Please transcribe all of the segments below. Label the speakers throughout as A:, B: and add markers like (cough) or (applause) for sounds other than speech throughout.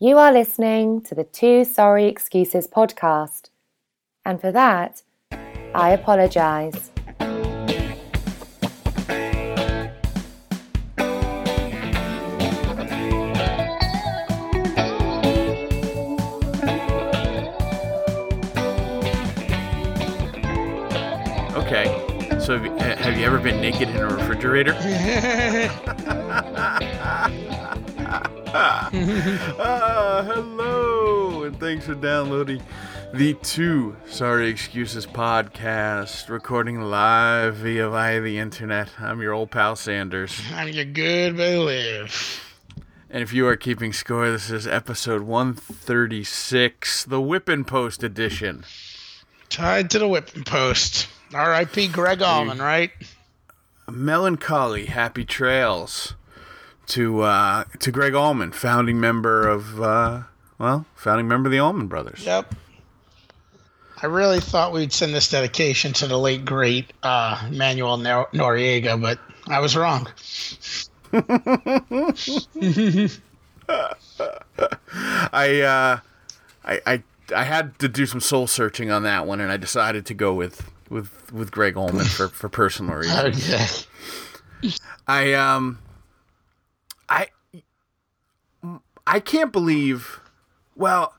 A: You are listening to the Two Sorry Excuses podcast. And for that, I apologise.
B: Okay. So have you, have you ever been naked in a refrigerator? (laughs) (laughs) (laughs) Ah, hello, and thanks for downloading the Two Sorry Excuses podcast, recording live via via the internet. I'm your old pal Sanders,
C: I'm your good buddy live.
B: and if you are keeping score, this is episode 136, the Whipping Post edition.
C: Tied to the whipping post. R.I.P. Gregg Allman, right?
B: melancholy happy trails to uh, to Gregg Allman, founding member of uh, well, founding member of the Allman Brothers.
C: Yep. I really thought we'd send this dedication to the late great uh, Manuel Nor- Noriega, but I was wrong. (laughs) (laughs)
B: I, uh, I I I had to do some soul searching on that one, and I decided to go with with with Gregg Allman for for personal reasons. (laughs)
C: Okay.
B: I um I I can't believe well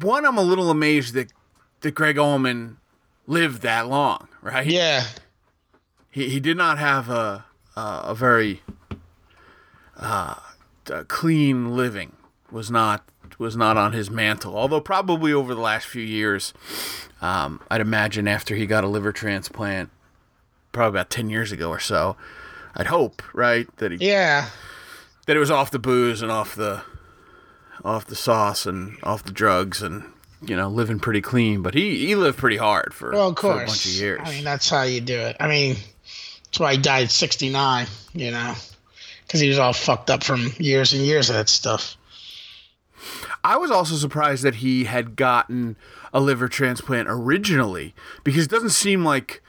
B: one I'm a little amazed that that Gregg Allman lived that long, right?
C: Yeah.
B: He he did not have a a, a very uh, uh, clean living was not was not on his mantle. Although probably over the last few years, um, I'd imagine after he got a liver transplant, probably about ten years ago or so, I'd hope right that he
C: Yeah.
B: that it was off the booze and off the off the sauce and off the drugs and you know living pretty clean. But he he lived pretty hard for,
C: Well, of
B: for
C: course.
B: a bunch of years.
C: I mean, that's how you do it. I mean, that's why he died at 69, you know, because he was all fucked up from years and years of that stuff.
B: I was also surprised that he had gotten a liver transplant originally because it doesn't seem like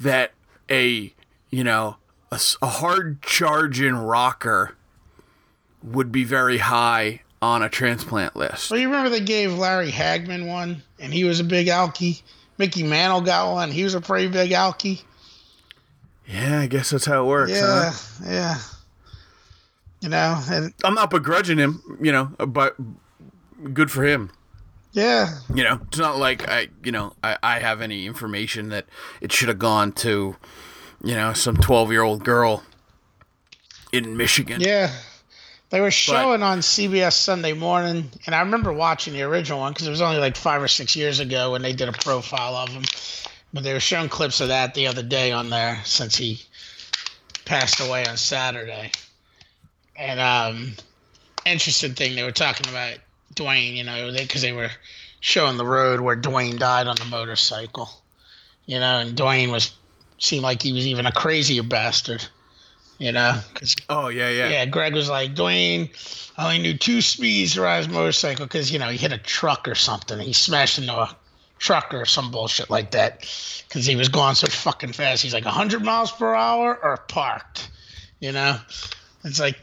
B: that a you know a, a hard charging rocker would be very high on a transplant list.
C: Well, you remember they gave Larry Hagman one, and he was a big alky. Mickey Mantle got one. He was a pretty big alky.
B: Yeah, I guess that's how it works.
C: Yeah,
B: huh?
C: yeah. You know, and
B: I'm not begrudging him, you know, but good for him.
C: yeah,
B: You know, it's not like I, you know, I, I have any information that it should have gone to, you know, some 12 year old girl in Michigan.
C: yeah. They were showing on CBS Sunday morning, and I remember watching the original one because it was only like five or six years ago when they did a profile of him. But they were showing clips of that the other day on there since he passed away on Saturday. And um, interesting thing they were talking about Duane, you know, because they, were showing the road where Duane died on the motorcycle, you know, and Duane was seemed like he was even a crazier bastard, you know, because
B: Oh, yeah, yeah.
C: yeah, Gregg was like, Duane I only knew two speeds to ride his motorcycle because, you know, he hit a truck or something. He smashed into a truck or some bullshit like that because he was going so fucking fast. He's like 100 miles per hour or parked, you know? It's like,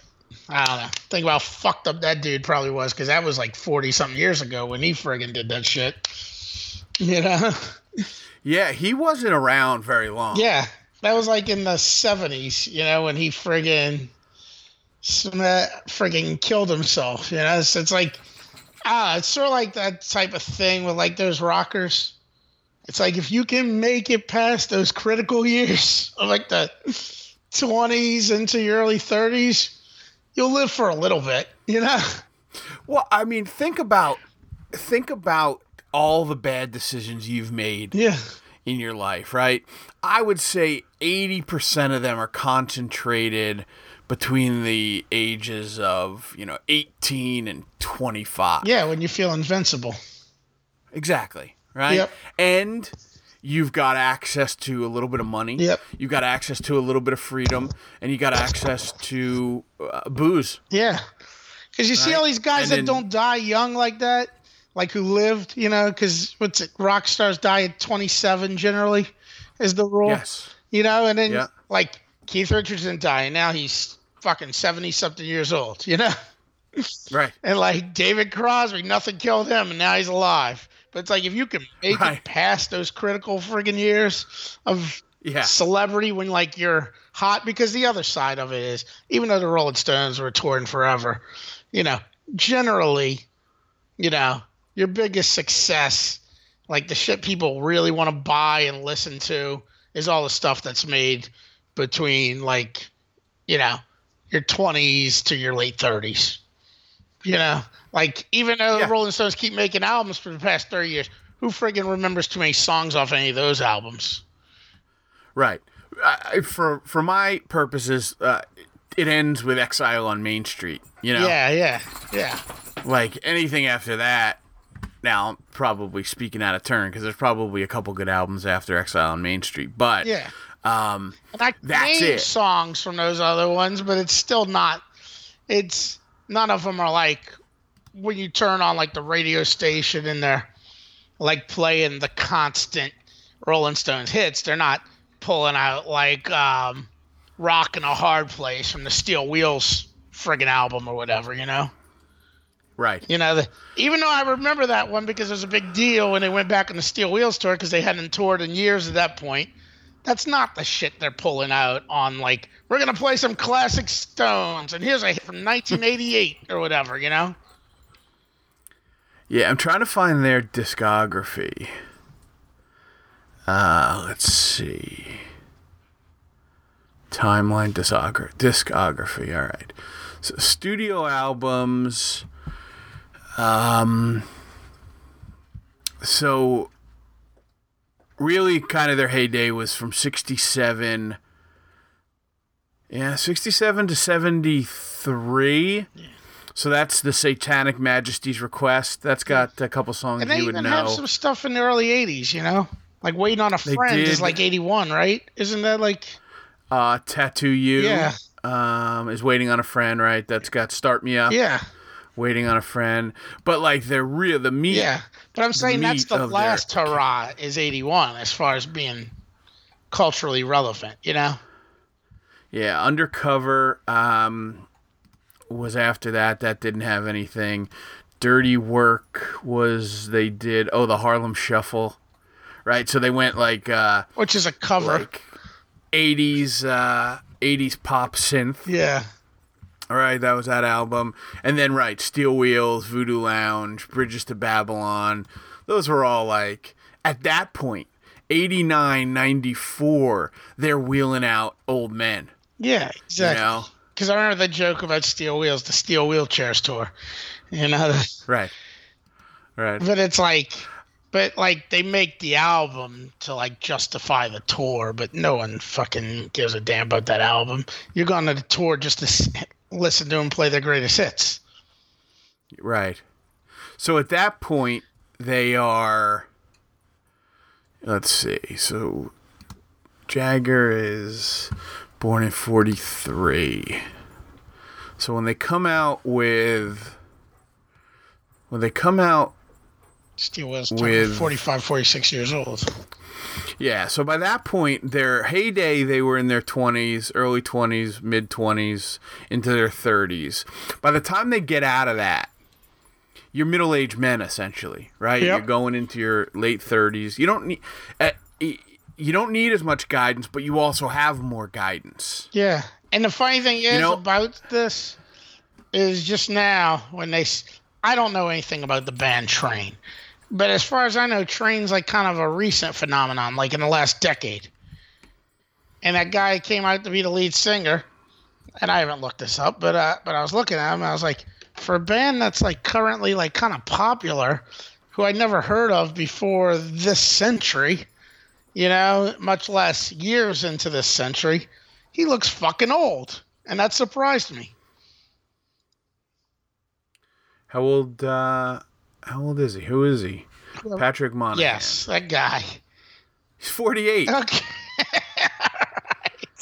C: I don't know. Think about how fucked up that dude probably was because that was like 40 something years ago when he friggin' did that shit. You know? (laughs)
B: Yeah, he wasn't around very long.
C: Yeah, that was like in the seventies, you know, when he friggin' friggin' killed himself. You know, so it's like ah, it's sort of like that type of thing with like those rockers. It's like if you can make it past those critical years of like the twenties into your early thirties, you'll live for a little bit. You know?
B: Well, I mean, think about think about all the bad decisions you've made
C: Yeah.
B: in your life, right? I would say 80% of them are concentrated between the ages of, you know, 18 and 25.
C: Yeah, when you feel invincible.
B: Exactly, right?
C: Yep.
B: And you've got access to a little bit of money.
C: Yep.
B: You've got access to a little bit of freedom and you got access to uh, booze.
C: Yeah. Because you see all these guys
B: And
C: that
B: then-
C: don't die young like that, like who lived, you know, because what's it? Rock stars die at 27 generally, is the rule.
B: Yes.
C: You know, and then
B: Yeah.
C: like Keith Richards didn't die, and now he's fucking 70 something years old, you know? (laughs)
B: Right.
C: And like David Crosby, nothing killed him, and now he's alive. But it's like if you can make
B: Right.
C: it past those critical friggin' years of
B: Yeah.
C: celebrity when like you're hot, because the other side of it is, even though the Rolling Stones were touring forever, you know, generally, you know, your biggest success, like the shit people really want to buy and listen to, is all the stuff that's made between like, you know, your 20s to your late 30s. You know, like even though
B: Yeah.
C: the Rolling Stones keep making albums for the past 30 years, who friggin' remembers too many songs off any of those albums?
B: Right. I, for for my purposes, uh, it ends with Exile on Main Street. You know,
C: Yeah, yeah, yeah.
B: like anything after that. Now, I'm probably speaking out of turn because there's probably a couple good albums after Exile on Main Street, but
C: Yeah.
B: um,
C: And I
B: That's it.
C: songs from those other ones, but it's still not. It's none of them are like when you turn on like the radio station and they're like playing the constant Rolling Stones hits. They're not pulling out like um, "Rock in a Hard Place" from the Steel Wheels friggin' album or whatever. You know.
B: Right.
C: You know, the, even though I remember that one because it was a big deal when they went back on the Steel Wheels tour because they hadn't toured in years at that point. That's not the shit they're pulling out on like we're gonna play some classic Stones and here's a hit from 1988 or whatever. You know?
B: Yeah, I'm trying to find their discography. Uh, let's see. Timeline discogra- discography. All right. So studio albums. Um. So, really, kind of their heyday was from '67. Yeah, '67 to '73. yeah. So that's the Satanic Majesties Request. That's got a couple songs
C: And they
B: you would
C: even
B: know.
C: have some stuff in the early 80s. You know, like Waiting on a Friend is like 81, right? Isn't that like?
B: Uh, Tattoo You.
C: Yeah.
B: Um, is waiting on a friend, right? That's got Start Me Up.
C: Yeah,
B: Waiting on a friend. But like they're real, the meat.
C: yeah. But I'm saying that's the
B: of their-
C: last hurrah is 81 as far as being culturally relevant. You know?
B: Yeah, Undercover um, was after that. That didn't have anything. Dirty Work was they did. Oh, the Harlem Shuffle, right? So they went like uh,
C: Which is a cover.
B: like eighties uh, eighties pop synth.
C: yeah.
B: All right, that was that album. And then right, Steel Wheels, Voodoo Lounge, Bridges to Babylon. Those were all like at that point, 89, 94, they're wheeling out old men.
C: Yeah,
B: You
C: exactly.
B: know?
C: Because I remember the joke about steel wheels, the steel wheelchairs tour. You know,
B: Right. Right.
C: but it's like, but like they make the album to like justify the tour, but no one fucking gives a damn about that album. You're going to the tour just to listen to them play their greatest hits.
B: Right. So at that point, they are. Let's see. So Jagger is born in 43. So when they come out with. When they come out.
C: Steel wheels,
B: With-
C: 45, 46 years old.
B: Yeah, so by that point, their heyday, they were in their 20s, early 20s, mid 20s, into their 30s. By the time they get out of that, you're middle aged men essentially, right?
C: Yep.
B: You're going into your late 30s. You don't need uh, you don't need as much guidance, but you also have more guidance.
C: Yeah. And the funny thing is
B: know-
C: about this is just now when they, s- I don't know anything about the band Train, but as far as I know, Train's like kind of a recent phenomenon, like in the last decade. And that guy came out to be the lead singer, and I haven't looked this up, but uh, but I was looking at him, and I was like, for a band that's like currently like kind of popular, who I never heard of before this century, you know, much less years into this century he looks fucking old, and that surprised me.
B: How old uh how old is he? Who is he? Patrick Monahan.
C: Yes, that guy.
B: He's 48.
C: Okay,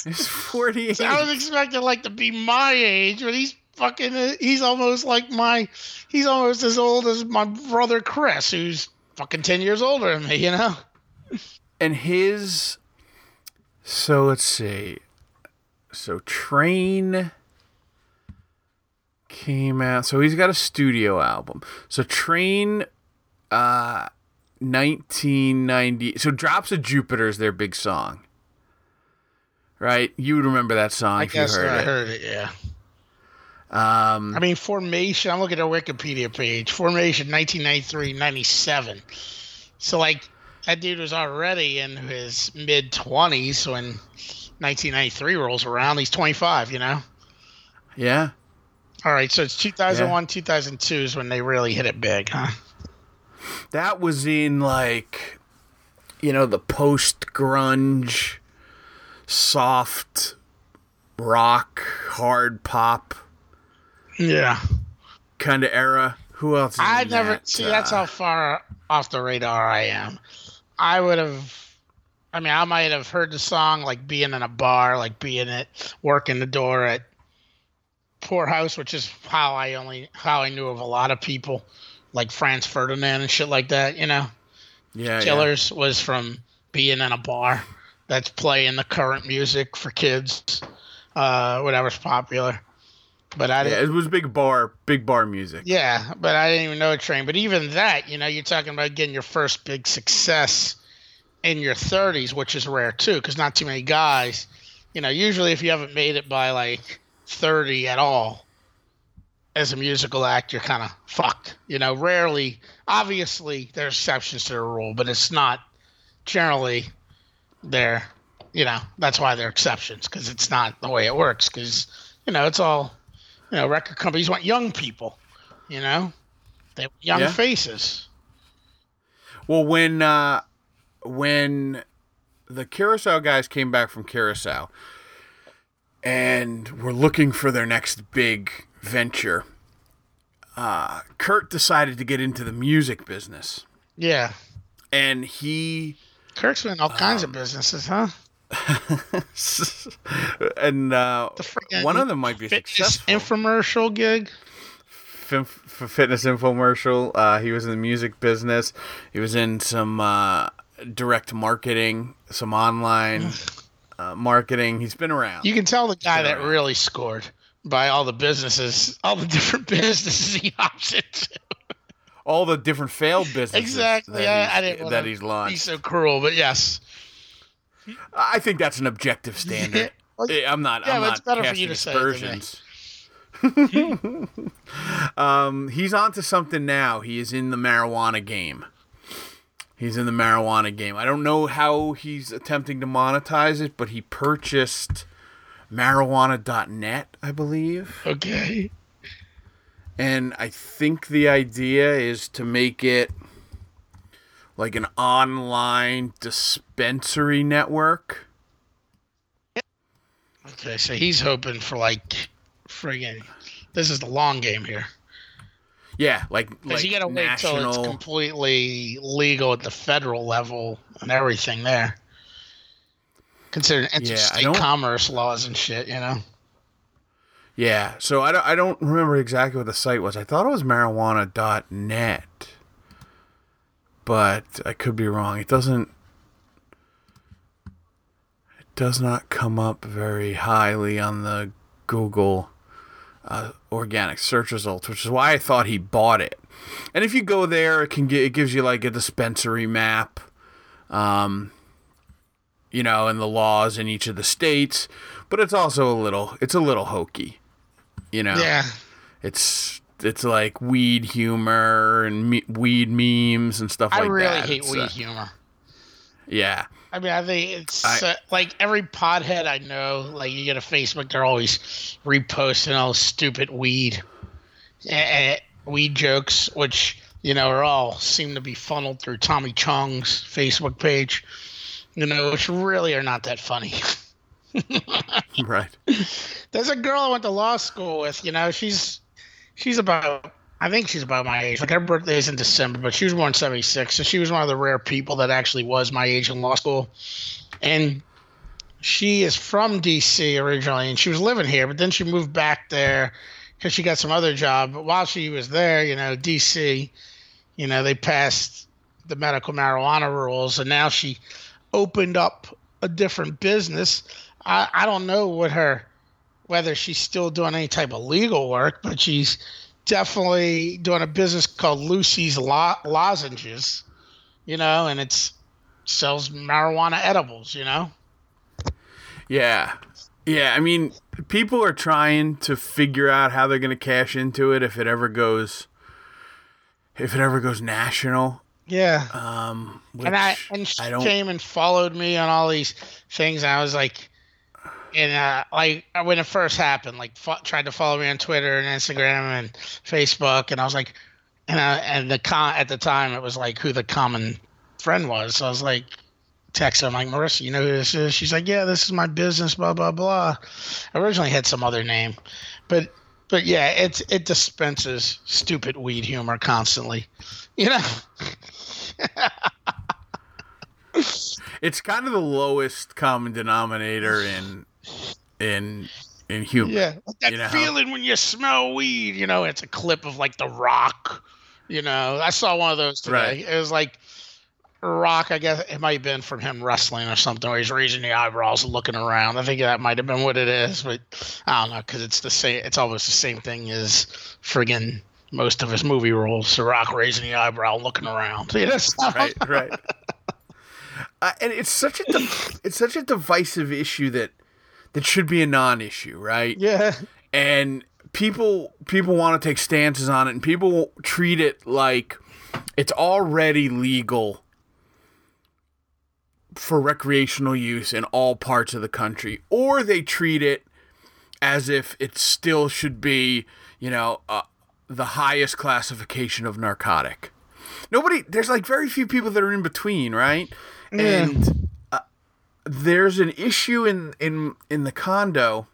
B: He's 48.
C: I was expecting like to be my age, but he's fucking. Uh, he's almost like my. He's almost as old as my brother Chris, who's fucking ten years older than me. You know.
B: and his so let's see so train came out. So he's got a studio album. So Train, uh, 1990. So Drops of Jupiter is their big song. Right? You would remember that song
C: I
B: if you heard
C: I
B: it.
C: heard it. Yeah.
B: Um,
C: I mean, Formation. I'm looking at their Wikipedia page. Formation, 1993, 97. So like that dude was already in his mid 20s when 1993 rolls around. He's 25. You know.
B: yeah.
C: All right. So it's 2001, 2002 is when they really hit it big, huh?
B: That was in like, you know, the post grunge, soft rock, hard pop
C: Yeah.
B: kind of era. Who else? Is
C: I never
B: that?
C: see. That's
B: Uh,
C: how far off the radar I am. I would have. I mean, I might have heard the song like being in a bar, like being at working the door at Poorhouse, which is how I only how I knew of a lot of people, like Franz Ferdinand and shit like that. You know,
B: yeah, yeah.
C: Killers was from being in a bar that's playing the current music for kids, uh, whatever's popular. But I didn't.
B: Yeah, it was big bar, big bar music.
C: Yeah, but I didn't even know a train. But even that, you know, you're talking about getting your first big success in your 30s, which is rare too, because not too many guys, you know, usually if you haven't made it by like 30 at all as a musical act, you're kind of fucked. You know, rarely, obviously, there's exceptions to the rule, but it's not generally there. You know, that's why they're exceptions, because it's not the way it works, because, you know, it's all you know, record companies want young people, you know, they want young
B: Yeah.
C: faces.
B: Well, when uh, when the Curacao guys came back from Curacao and were looking for their next big venture, uh, Kurt decided to get into the music business,
C: Yeah.
B: and he.
C: Kurt's been in all kinds
B: Um,
C: of businesses, huh? (laughs)
B: and uh, one of them might be
C: Fitness
B: successful.
C: infomercial gig.
B: For fitness infomercial. Uh, he was in the music business. He was in some uh, direct marketing, some online uh, marketing. He's been around.
C: You can tell the guy that
B: around.
C: really scored by all the businesses, all the (laughs) different businesses he hops into.
B: All the different failed businesses.
C: Exactly.
B: That
C: I, I
B: he's,
C: didn't
B: that he's launched.
C: so cruel, but yes.
B: I think that's an objective standard. (laughs)
C: Well,
B: Eh, I'm not.
C: yeah,
B: I'm
C: but
B: not
C: it's better for you to say than me. (laughs)
B: um, he's on to something now. He is in the marijuana game. He's in the marijuana game. I don't know how he's attempting to monetize it, but he purchased marijuana.net, I believe.
C: Okay.
B: And I think the idea is to make it like an online dispensary network.
C: Okay, so he's hoping for like friggin' this is the long game here.
B: Yeah, like
C: Because
B: like
C: you gotta wait till it's
B: national.
C: completely legal at the federal level and everything there. Considering interstate
B: don't-
C: commerce laws and shit, you know.
B: Yeah, so I don't, I don't remember exactly what the site was. I thought it was marijuana.net. But I could be wrong. It doesn't it does not come up very highly on the Google uh, organic search results, which is why I thought he bought it. And if you go there, it can get it gives you like a dispensary map. Um you know, and the laws in each of the states, but it's also a little it's a little hokey. You know,
C: Yeah.
B: it's it's like weed humor and me- weed memes and stuff
C: I
B: like
C: really
B: that.
C: I really hate
B: It's,
C: weed
B: uh,
C: humor.
B: yeah,
C: I mean, I think it's
B: I-
C: uh, like every podhead I know, like you get a Facebook, they're always reposting all stupid weed, eh, eh, weed jokes, which you know are all seem to be funneled through Tommy Chong's Facebook page, you know, which really are not that funny. (laughs)
B: right.
C: There's a girl I went to law school with. You know, she's she's about I think she's about my age. Like her birthday is in December, but she was born in '76, so she was one of the rare people that actually was my age in law school. And she is from DC originally, and she was living here, but then she moved back there because she got some other job. But while she was there, you know, DC, you know, they passed the medical marijuana rules, and now she opened up a different business. I, I don't know what her whether she's still doing any type of legal work, but she's definitely doing a business called Lucy's Lo- Lozenges, you know, and it's sells marijuana edibles, you know.
B: Yeah. Yeah, I mean, people are trying to figure out how they're going to cash into it if it ever goes if it ever goes national.
C: Yeah.
B: Um
C: and I and she came and followed me on all these things. And I was like, and uh, like when it first happened, like tried to follow me on Twitter and Instagram and Facebook, and I was like, and I, and the con at the time it was like who the common friend was. So I was like, text her, I'm like, Marissa, you know who this is? She's like, yeah, this is my business, blah blah blah. I originally had some other name, but but yeah, it's it dispenses stupid weed humor constantly, you know. (laughs)
B: it's kind of the lowest common denominator in in in humor.
C: Yeah, that you know? feeling when you smell weed. You know, it's a clip of like The Rock. You know, I saw one of those today. Right. It was like Rock. I guess it might have been from him wrestling or something, where he's raising the eyebrows, looking around. I think that might have been what it is, but I don't know because it's the same. It's almost the same thing as friggin' most of his movie roles. The Rock raising the eyebrow, looking around. See, that's
B: right, right. (laughs) Uh, and it's such a it's such a divisive issue that that should be a non-issue, right?
C: Yeah.
B: And people people want to take stances on it, and people treat it like it's already legal for recreational use in all parts of the country, or they treat it as if it still should be, you know, uh, the highest classification of narcotic. Nobody, there's like very few people that are in between, right? Yeah. And there's an issue in in in the condo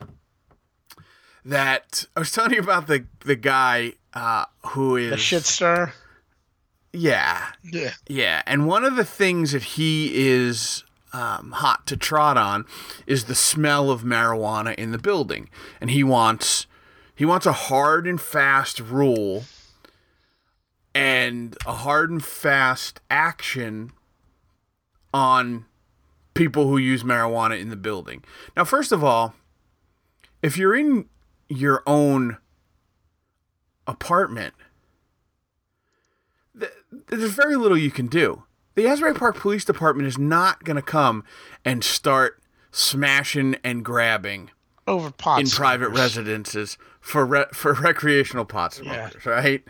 B: that I was telling you about the the guy uh, who is
C: the shit star.
B: Yeah,
C: yeah,
B: yeah. And one of the things that he is um, hot to trot on is the smell of marijuana in the building, and he wants he wants a hard and fast rule and a hard and fast action on people who use marijuana in the building. Now, first of all, if you're in your own apartment, th- there's very little you can do. The Asbury Park Police Department is not going to come and start smashing and grabbing
C: over pot
B: in private residences for re- for recreational pot smokers, yeah. right?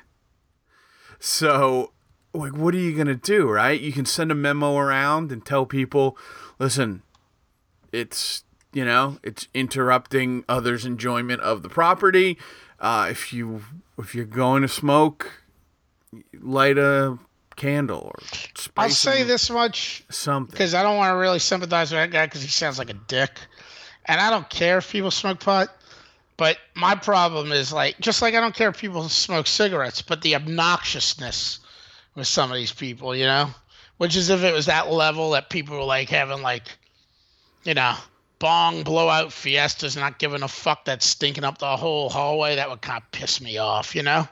B: So like what are you going to do right you can send a memo around and tell people listen it's you know it's interrupting others enjoyment of the property. Uh, if you if you're going to smoke light a candle or
C: i'll say this much
B: something.
C: because i don't want to really sympathize with that guy because he sounds like a dick. And i don't care if people smoke pot but my problem is like just like i don't care if people smoke cigarettes but the obnoxiousness with some of these people, you know? Which is if it was that level that people were like having like, you know, bong blowout fiestas, not giving a fuck that's stinking up the whole hallway, that would kind of piss me off, you know?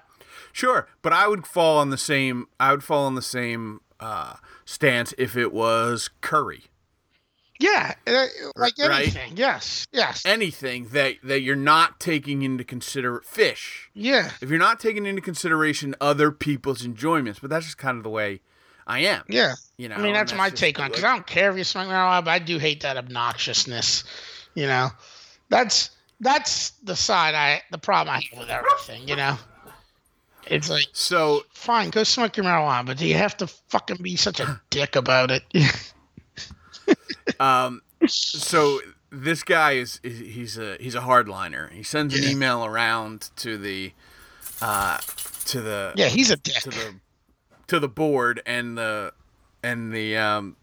B: Sure, but I would fall on the same. I would fall on the same uh, stance if it was curry.
C: Yeah, uh, like anything. Right? Yes, yes.
B: Anything that that you're not taking into consider fish.
C: Yeah.
B: If you're not taking into consideration other people's enjoyments, but that's just kind of the way I am.
C: Yeah. You know. I mean, that's, that's my take on because I don't care if you smoke marijuana, but I do hate that obnoxiousness. You know, that's that's the side I the problem I have with everything. You know. It's like
B: so
C: fine, go smoke your marijuana, but do you have to fucking be such a (laughs) dick about it? (laughs)
B: um, so this guy is, is, he's a he's a hardliner. He sends an yeah. email around to the uh, to the
C: yeah he's a dick
B: to the to the board and the and the um,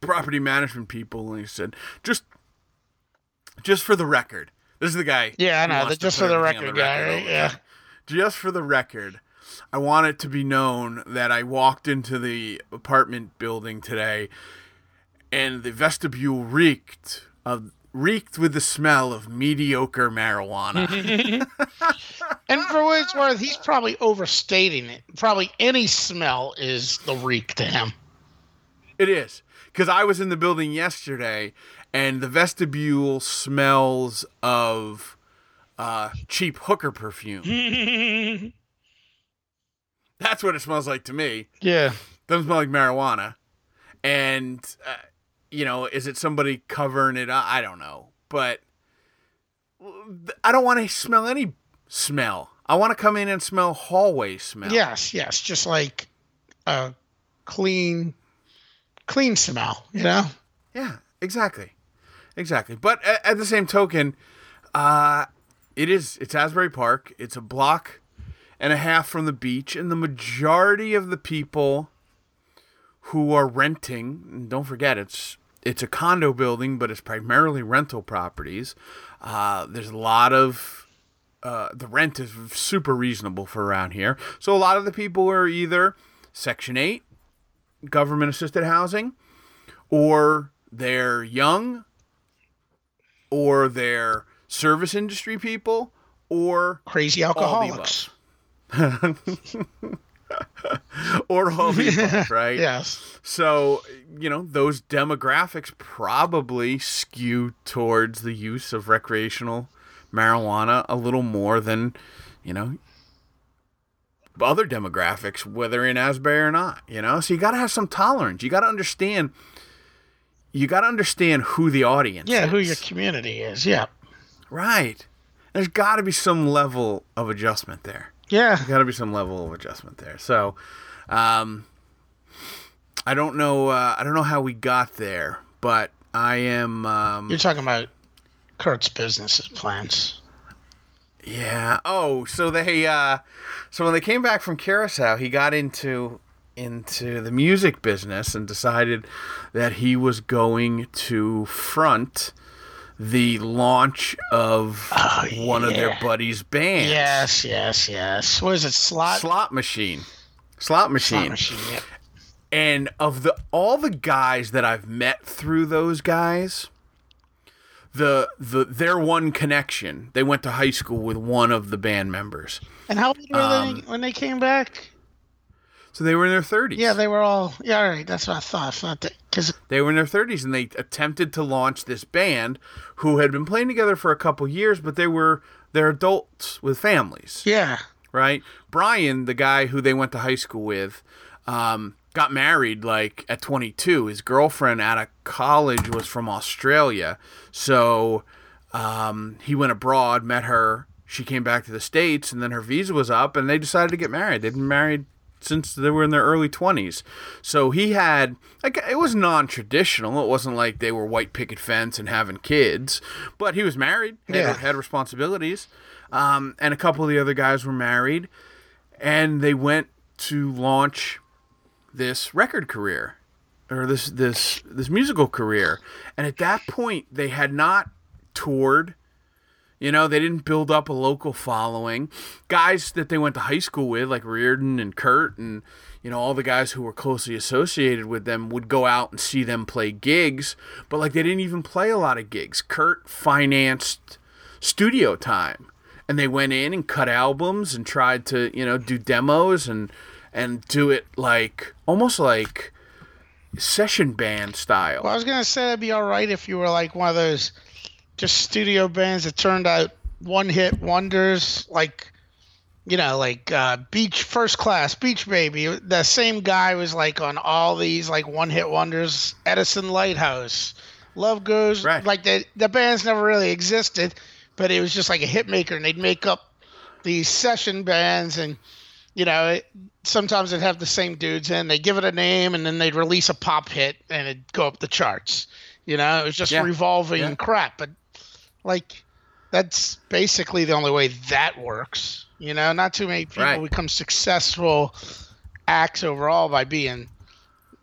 B: property management people, and he said just just for the record, this is the guy.
C: Yeah, I know. The, just for the record, the guy. Record right? Yeah.
B: Just for the record, I want it to be known that I walked into the apartment building today and the vestibule reeked of reeked with the smell of mediocre marijuana. (laughs) (laughs)
C: and for what it's worth, he's probably overstating it. Probably any smell is the reek to him.
B: It is because I was in the building yesterday, and the vestibule smells of uh, cheap hooker perfume. (laughs) That's what it smells like to me.
C: Yeah.
B: Doesn't smell like marijuana. And uh, you know, is it somebody covering it up? I don't know, but I don't want to smell any smell. I want to come in and smell hallway smell.
C: Yes, yes, just like a clean, clean smell. You know.
B: Yeah, exactly, exactly. But at, at the same token, uh, it is it's Asbury Park. It's a block and a half from the beach, and the majority of the people who are renting, don't forget it's it's a condo building, but it's primarily rental properties. Uh, there's a lot of uh, the rent is super reasonable for around here. So a lot of the people are either Section 8, government assisted housing, or they're young, or they're service industry people, or
C: crazy alcoholics. (laughs)
B: or all (laughs) right?
C: yes.
B: So, you know, those demographics probably skew towards the use of recreational marijuana a little more than, you know, other demographics, whether in Asbury or not, you know? So you got to have some tolerance. You got to understand you got to understand who the audience
C: Yeah,
B: is.
C: who your community is. Yeah.
B: Right. There's got to be some level of adjustment there.
C: Yeah.
B: Got to be some level of adjustment there. So, um, I don't know. Uh, I don't know how we got there, but I am. Um,
C: You're talking about Kurt's business plans.
B: yeah. Oh, so they. Uh, so when they came back from Curacao, he got into into the music business and decided that he was going to front the launch of one of their buddies' bands.
C: Yes, yes, yes. What is it? Slot.
B: Slot machine. Slot machine.
C: Slot machine. Yeah.
B: And of the all the guys that I've met through those guys, the the their one connection, they went to high school with one of the band members.
C: And how old were
B: Um,
C: they when they came back?
B: So they were in their 30s.
C: Yeah, they were all. Yeah, all right. That's what I thought. That because
B: They were in their 30s and they attempted to launch this band who had been playing together for a couple years, but they were they're adults with families.
C: yeah,
B: right? Brian, the guy who they went to high school with, um, got married like at 22. His girlfriend out of college was from Australia, so um, he went abroad, met her. She came back to the states, and then her visa was up, and they decided to get married. They've been married since they were in their early 20s. So he had like it was non-traditional. It wasn't like they were white picket fence and having kids, but he was married, had,
C: Yeah.
B: had responsibilities. Um, and a couple of the other guys were married, and they went to launch this record career or this this this musical career. And at that point, they had not toured. You know, they didn't build up a local following. Guys that they went to high school with, like Reardon and Kurt, and you know all the guys who were closely associated with them, would go out and see them play gigs. But like they didn't even play a lot of gigs. Kurt financed studio time, and they went in and cut albums and tried to you know do demos and and do it like almost like session band style.
C: Well, I was gonna say it'd be all right if you were like one of those just studio bands that turned out one hit wonders, like you know, like uh, Beach First Class, Beach Baby. The same guy was like on all these like one hit wonders. Edison Lighthouse, Love Goes.
B: Right.
C: Like the the bands never really existed, but it was just like a hit maker, and they'd make up these session bands and you know, it, sometimes they'd have the same dudes in. They give it a name, and then they'd release a pop hit, and it'd go up the charts. You know, it was just
B: Yeah.
C: revolving
B: Yeah.
C: crap. But like, that's basically the only way that works. You know, not too many people
B: Right.
C: become successful acts overall by being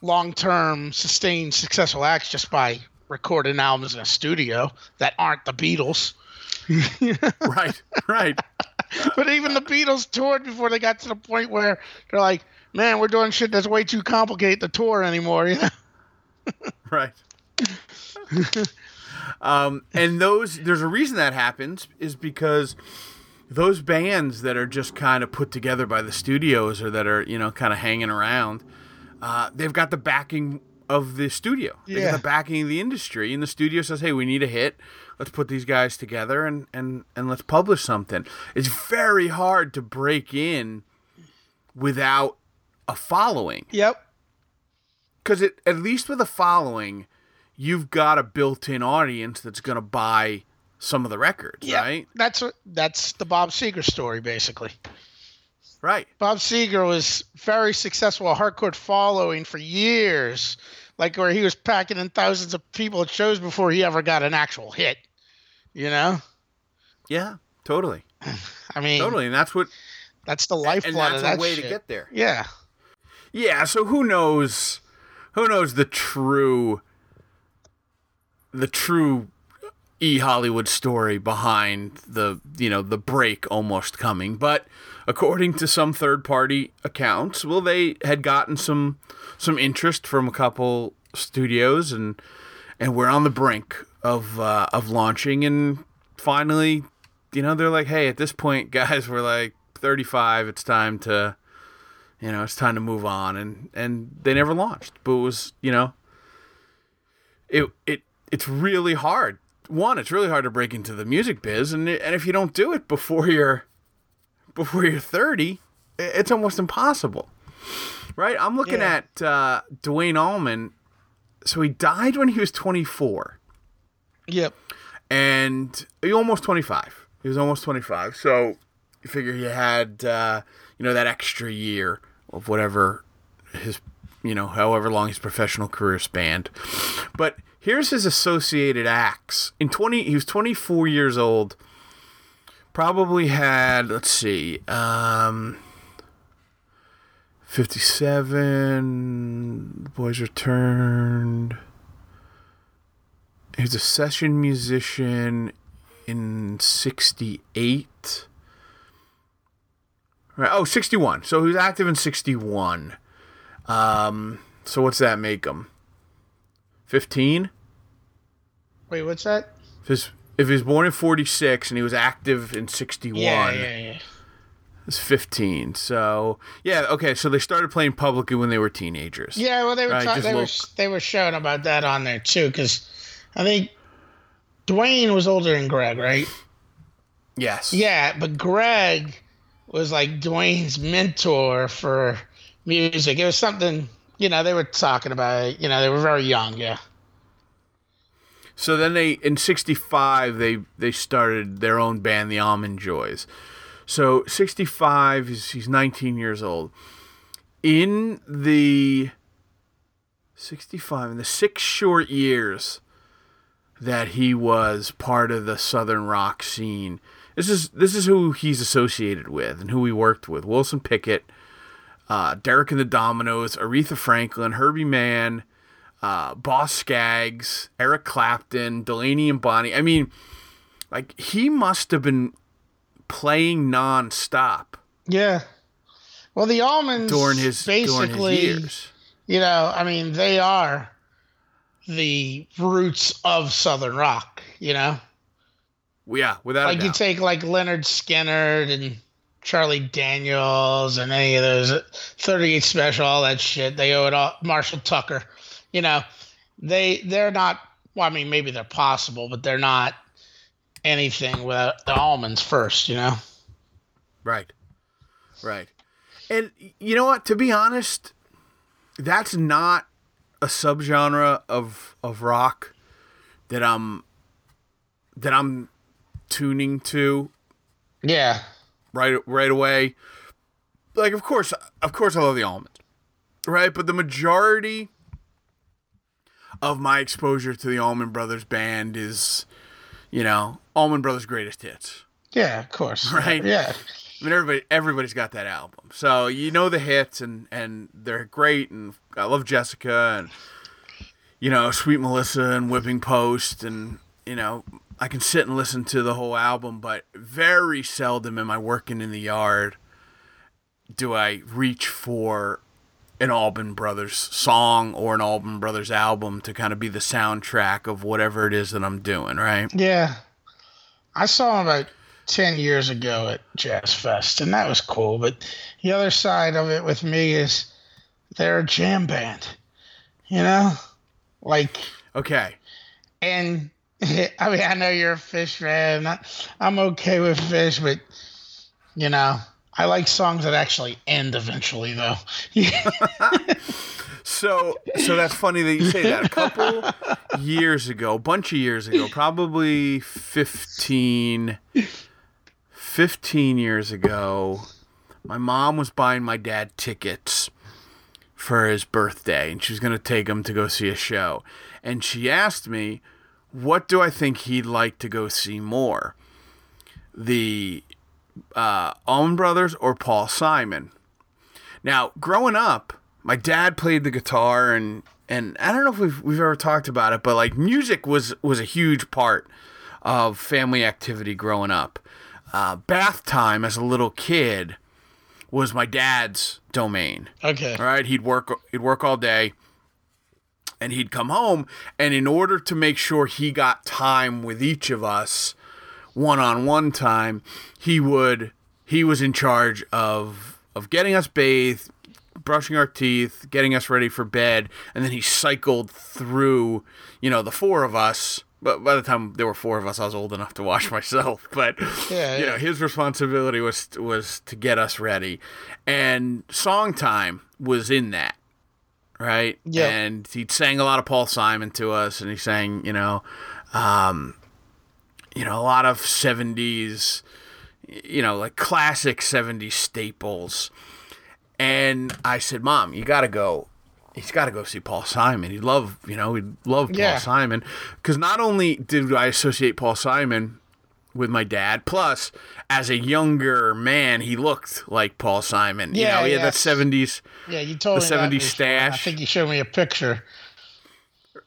C: long-term, sustained, successful acts just by recording albums in a studio that aren't the Beatles. (laughs)
B: right, right. (laughs)
C: But even the Beatles toured before they got to the point where they're like, "Man, we're doing shit that's way too complicated to tour anymore." You know? (laughs)
B: right. um, and those, there's a reason that happens is because those bands that are just kind of put together by the studios or that are, you know, kind of hanging around, uh, they've got the backing of the studio. They
C: Yeah.
B: get the backing of the industry, and the studio says, "Hey, we need a hit. Let's put these guys together and and and let's publish something." It's very hard to break in without a following
C: Yep.
B: because it at least with a following, you've got a built-in audience that's going to buy some of the records,
C: Yeah.
B: right?
C: That's what that's the Bob Seger story basically.
B: Right.
C: Bob Seger was very successful, a hardcore following for years, like where he was packing in thousands of people at shows before he ever got an actual hit. You know,
B: Yeah. Totally. (sighs)
C: I mean,
B: Totally. And that's what
C: that's the lifeblood.
B: and that's
C: of
B: a
C: that
B: way
C: shit.
B: to get there.
C: Yeah,
B: Yeah, so who knows who knows the true the true E Hollywood story behind the you know the break almost coming, but according to some third party accounts, well they had gotten some some interest from a couple studios and and we're on the brink of uh, of launching. And finally you know they're like hey at this point guys we're like 35 it's time to you know it's time to move on. And and they never launched. But it was you know it it it's really hard one it's really hard to break into the music biz and and if you don't do it before you're before you're 30 it's almost impossible. Right? I'm looking
C: Yeah.
B: at uh duane allman. So he died when he was 24
C: yep,
B: and he almost 25 he was almost 25 so you figure he had uh, you know that extra year of whatever his you know however long his professional career spanned. But here's his associated acts. In 20 he was 24 years old. Probably had let's see um 57 the boys returned. He was a session musician in 68 right oh 61 so he was active in 61 um so what's that make him 15
C: wait, what's that?
B: if he's, if he was born in 46 and he was active in 61
C: Yeah, yeah, yeah.
B: it's 15 so yeah okay so they started playing publicly when they were teenagers
C: Yeah, well, they were
B: Right,
C: they were they were showing about that on there too, because I think Duane was older than Gregg, right?
B: yes
C: Yeah, but Gregg was like Duane's mentor for music. It was something, you know, they were talking about it. You know, they were very young, yeah.
B: So then they in '65 they they started their own band, the Allman Joys. So '65 is he's 19 years old. In the '65 in the six short years that he was part of the southern rock scene, this is this is who he's associated with and who he worked with: Wilson Pickett, uh, Derek and the Dominos, Aretha Franklin, Herbie Mann uh, Boz Scaggs, Eric Clapton, Delaney and Bonnie. I mean, like he must have been playing nonstop
C: Yeah. Well, the Allmans
B: during his
C: basically,
B: during his years.
C: you know, I mean, they are the roots of Southern rock. You know,
B: Yeah, without
C: like you take like Lynyrd Skynyrd and Charlie Daniels and any of those uh, 38 Special, all that shit. They owe it all. Marshall Tucker. You know, they they're not. Well, I mean, maybe they're possible, but they're not anything without the Allmans first. You know.
B: right, right. And you know what? To be honest, that's not a subgenre of of rock that I'm that I'm tuning to
C: Yeah.
B: Right right away. Like of course of course I love the Allmans. Right? But the majority of my exposure to the Allman Brothers band is, you know, Allman Brothers greatest hits.
C: Yeah. Of course. (laughs)
B: Right.
C: Yeah.
B: I mean everybody everybody's got that album. So you know the hits and and they're great and I love Jessica and you know, Sweet Melissa and Whipping Post and you know, I can sit and listen to the whole album, but very seldom am I working in the yard do I reach for an Allman Brothers song or an Allman Brothers album to kind of be the soundtrack of whatever it is that I'm doing, right?
C: Yeah. I saw him about 10 years ago at Jazz Fest, and that was cool. But the other side of it with me is they're a jam band. You know, like
B: Okay.
C: and (laughs) I mean I know you're a Phish fan. I'm okay with Phish, but you know I like songs that actually end eventually, though. (laughs)
B: So, so that's funny that you say that. A couple years ago, a bunch of years ago, probably 15, 15 years ago, my mom was buying my dad tickets for his birthday, and she was going to take him to go see a show. And she asked me, "What do I think he'd like to go see more, the uh, Allman Brothers or Paul Simon?" Now, growing up, my dad played the guitar, and and I don't know if we've we've ever talked about it, but like music was was a huge part of family activity growing up. Uh, bath time as a little kid was my dad's domain.
C: okay.
B: All right, he'd work he'd work all day and he'd come home and in order to make sure he got time with each of us one-on-one time, he would he was in charge of of getting us bathed, brushing our teeth, getting us ready for bed, and then he cycled through, you know, the four of us. But by the time there were four of us, I was old enough to wash (laughs) myself. But
C: Yeah,
B: you
C: yeah.
B: know, his responsibility was was to get us ready, and song time was in that, right?
C: Yeah.
B: And he sang a lot of Paul Simon to us, and he sang, you know, um, you know, a lot of '70s, you know, like classic '70s staples. And I said, "Mom, you got to go. He's got to go see Paul Simon. He'd love, you know, he'd love Paul
C: Yeah.
B: Simon because not only did I associate Paul Simon with my dad, plus as a younger man, he looked like Paul Simon. you
C: Yeah,
B: know, he had
C: yeah.
B: that '70s,
C: Yeah, you told
B: The
C: me that
B: 70s
C: before.
B: stash.
C: I think you showed me a picture.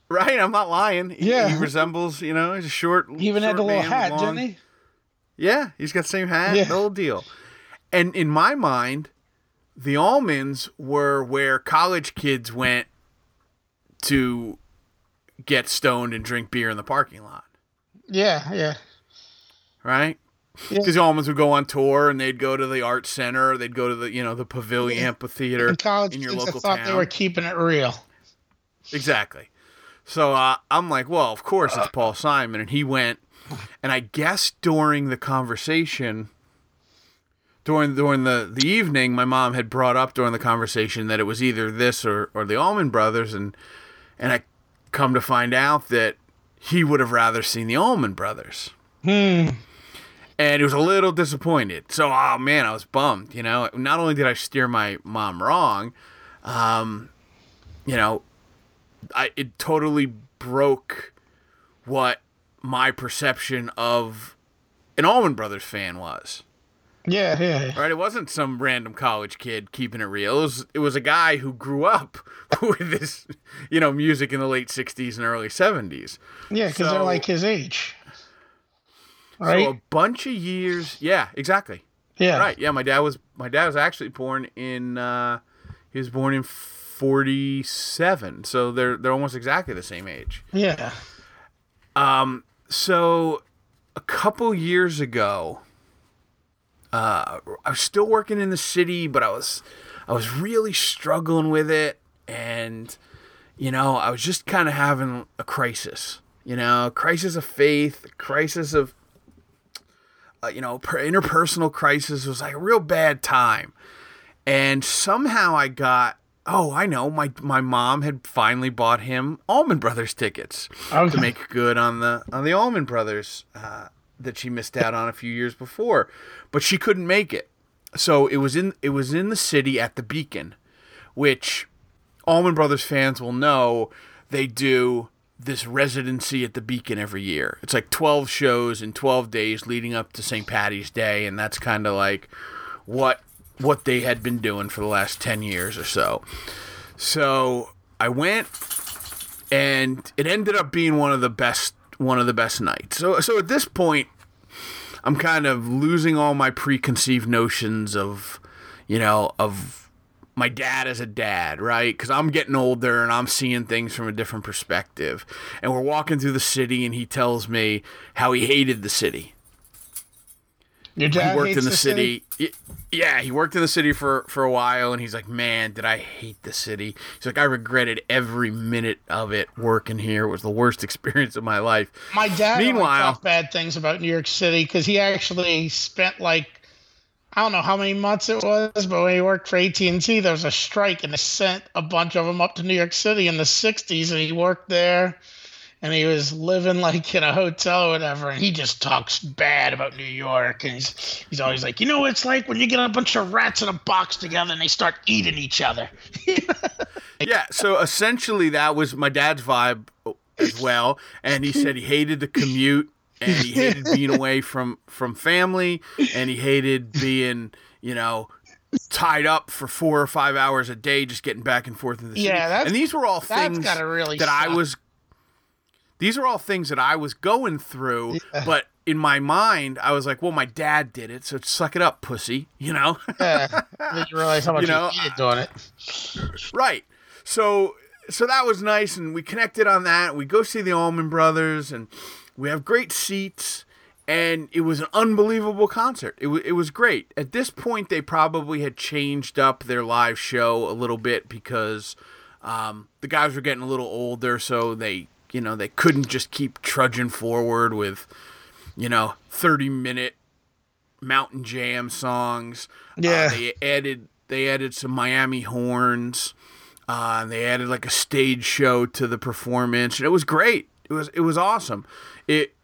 B: right? I'm not lying. He-
C: Yeah.
B: he, (laughs) resembles, you know, he's a short.
C: He even had
B: short
C: the little hat,
B: long-
C: didn't he?
B: Yeah, he's got the same hat,
C: Yeah.
B: the whole deal. And in my mind, the Allmans were where college kids went to get stoned and drink beer in the parking lot,
C: Yeah, yeah.
B: Right?
C: Yeah.
B: Because the Allmans would go on tour and they'd go to the art center, or they'd go to the you know the pavilion
C: Yeah.
B: amphitheater
C: And college
B: in your
C: local
B: local
C: thought
B: town.
C: they were keeping it real.
B: Exactly. So uh, I'm like, well, of course it's Paul Simon, and he went, and I guess during the conversation, during during the the evening, my mom had brought up during the conversation that it was either this or or the Allman Brothers, and and I come to find out that he would have rather seen the Allman Brothers.
C: Hmm.
B: And he was a little disappointed. So, oh man, I was bummed. You know, not only did I steer my mom wrong, um, you know, I it totally broke what my perception of an Allman Brothers fan was.
C: Yeah, yeah, yeah.
B: Right? It wasn't some random college kid keeping it real. It was it was a guy who grew up (laughs) with this, you know, music in the late '60s and early '70s.
C: Yeah, because
B: So-
C: they're like his age. Right?
B: So a bunch of years. Yeah, exactly.
C: yeah.
B: Right. Yeah, my dad was my dad was actually born in uh, he was born in 47. So they're they're almost exactly the same age.
C: Yeah.
B: Um so a couple years ago, uh, I was still working in the city, but I was I was really struggling with it, and you know I was just kind of having a crisis. You know, crisis of faith, crisis of uh, you know per- interpersonal crisis. Was like a real bad time, and somehow I got. Oh, I know. My my mom had finally bought him Allman Brothers tickets
C: Okay.
B: to make good on the on the Allman Brothers uh, that she missed out on a few years before, but she couldn't make it. So it was in it was in the city at the Beacon, which Allman Brothers fans will know they do this residency at the Beacon every year. It's like 12 shows in 12 days leading up to St. Patty's Day and that's kind of like what what they had been doing for the last 10 years or so. So I went and it ended up being one of the best one of the best nights. So so at this point I'm kind of losing all my preconceived notions of you know of my dad as a dad, right? Cuz I'm getting older and I'm seeing things from a different perspective. And we're walking through the city and he tells me how he hated the city.
C: Your dad
B: he worked
C: hates
B: in the,
C: the
B: city. Y- Yeah, he worked in the city for for a while, and he's like, "Man, did I hate the city?" He's like, "I regretted every minute of it working here. It was the worst (laughs) experience of my life."
C: My dad
B: Meanwhile-
C: bad things about New York City because he actually spent like I don't know how many months it was, but when he worked for AT and T, there was a strike, and they sent a bunch of them up to New York City in the '60s, and he worked there, and he was living (laughs) like in a hotel or whatever, and he just talks bad about New York, and he's he's always like, you know, what it's like when you get a bunch of rats in a box together and they start eating each other. (laughs)
B: yeah, so essentially that was my dad's vibe as well, and he said he hated the commute and he hated being away from from family and he hated being, you know, tied up for 4 or 5 hours a day just getting back and forth in the city.
C: Yeah, that's-
B: and these were all things
C: really
B: that I was these are all things that I was going through, but in my mind, I was like, "Well, my dad did it, so suck it up, pussy," you know?
C: yeah, you realize how (laughs) much
B: You know,
C: hated doing it.
B: Right. So so that was nice and we connected on that. We go see the Allman Brothers and we have great seats and it was an unbelievable concert. It, wa it was great. At this point they probably had changed up their live show a little bit because um, the guys were getting a little older so they you know they couldn't just keep trudging forward with you know 30 minute mountain jam songs. Uh,
C: Yeah.
B: they added they added some Miami horns. Uh, and they added like a stage show to the performance, and it was great. It was it was awesome. It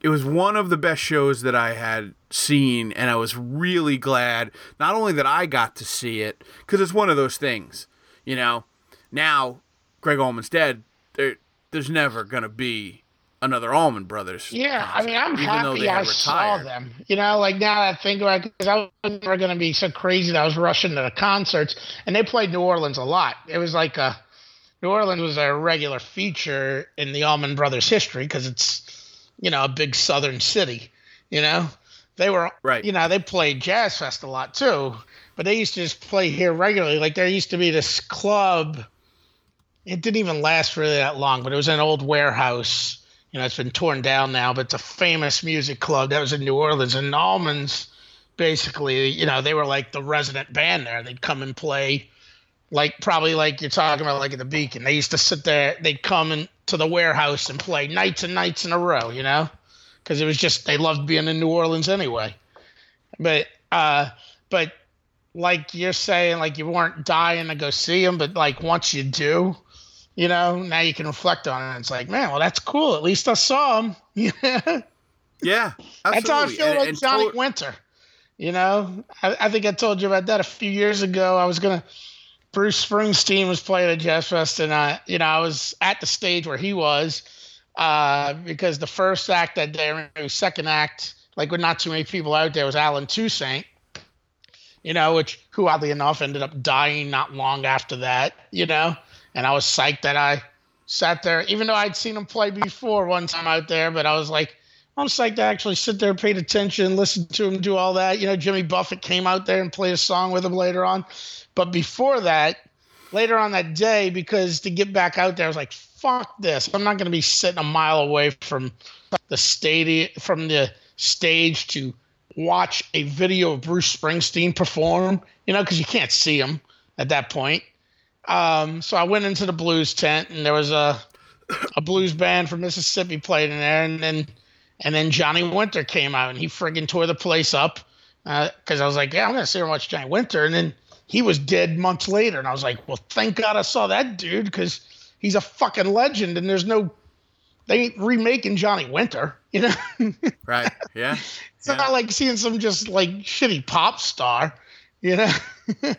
B: it was one of the best shows that I had seen, and I was really glad not only that I got to see it because it's one of those things, you know. Now Gregg Allman's dead. There, there's never gonna be another Allman Brothers.
C: Yeah, I mean, I'm happy I saw
B: retired.
C: them. You know, like now that I think about because I was never going to be so crazy that I was rushing to the concerts, and they played New Orleans a lot. It was like a New Orleans was a regular feature in the Allman Brothers history because it's you know a big southern city. You know, they were
B: Right.
C: You know, they played Jazz Fest a lot too, but they used to just play here regularly. Like there used to be this club. It didn't even last really that long, but it was an old warehouse you know, it's been torn down now, but it's a famous music club that was in New Orleans. And Allman's basically, you know, they were like the resident band there. They'd come and play, like probably like you're talking about, like at the Beacon. They used to sit there. They'd come in, to the warehouse and play nights and nights in a row, you know, because it was just they loved being in New Orleans anyway. But, uh, but like you're saying, like you weren't dying to go see them, but like once you do, you know, now you can reflect on it. And it's like, man, well, that's cool. At least I saw them (laughs) Yeah,
B: Yeah,
C: that's how I feel
B: And-
C: about
B: and
C: Johnny Winter. You know, I, I think I told you about that a few years ago. I was gonna. Bruce Springsteen was playing at Jazz Fest, and I, you know, I was at the stage where he was, uh, because the first act that day, the second act, like with not too many people out there, was Allen Toussaint. You know, which who oddly enough ended up dying not long after that. You know, and I was psyched that I sat there, even though I'd seen him play before one time out there, but I was like, I'm psyched to actually sit there, paid attention, listen to him do all that. You know, Jimmy Buffett came out there and played a song with him later on. But before that, later on that day, because to get back out there, I was like, fuck this. I'm not going to be sitting a mile away from the stadium, from the stage to watch a video of Bruce Springsteen perform, you know, because you can't see him at that point. Um, so I went into the blues tent, and there was a a blues band from Mississippi played in there, and then and then Johnny Winter came out, and he friggin' tore the place up uh, because I was like, yeah, I'm gonna see how much Johnny Winter, and then he was dead months later, and I was like, well, thank God I saw that dude because he's a fucking legend, and there's no they ain't remaking Johnny Winter, you know. (laughs)
B: Right. Yeah.
C: It's
B: Yeah.
C: not like seeing some just like shitty pop star, you know. (laughs)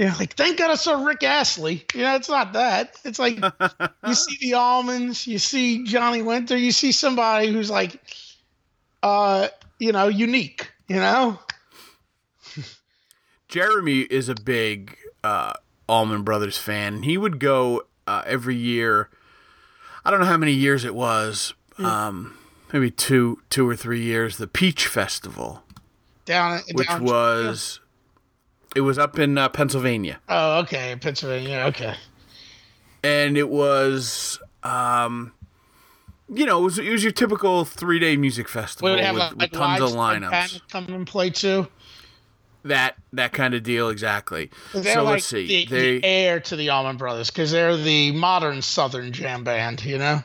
C: yeah, like thank God I saw Rick Astley. You know, it's not that. It's like (laughs) you see the Allmans, you see Johnny Winter, you see somebody who's like, uh, you know, unique. You know.
B: Jeremy is a big uh, Allman Brothers fan. He would go uh, every year. I don't know how many years it was. Um, maybe two, two or three years. The Peach Festival,
C: Down,
B: which
C: down
B: was, it was up in uh, Pennsylvania,
C: Oh, okay, Pennsylvania. Okay.
B: and it was, um, you know, it was, it was your typical three day music festival
C: have
B: with,
C: like,
B: with
C: like
B: tons of lineups.
C: Come and play too?
B: That that kind of deal, exactly.
C: They're
B: So
C: like
B: let's see.
C: The,
B: they
C: the heir to the Allman Brothers because they're the modern Southern jam band. You know.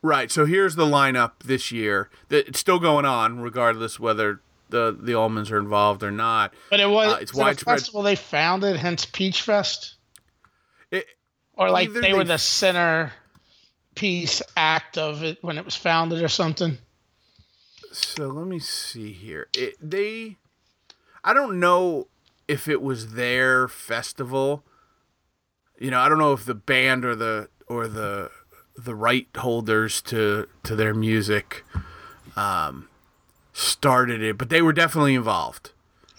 B: right. So here's the lineup this year. That it's still going on, regardless whether the the Allmans are involved or not.
C: But it was
B: Uh, it's
C: is it a
B: widespread-
C: festival they founded, hence Peach Fest,
B: It,
C: or like
B: Either
C: they were the center piece act of it when it was founded, or something.
B: so let me see here. It, they, I don't know if it was their festival. You know, I don't know if the band or the or the the right holders to to their music um, started it, but they were definitely involved.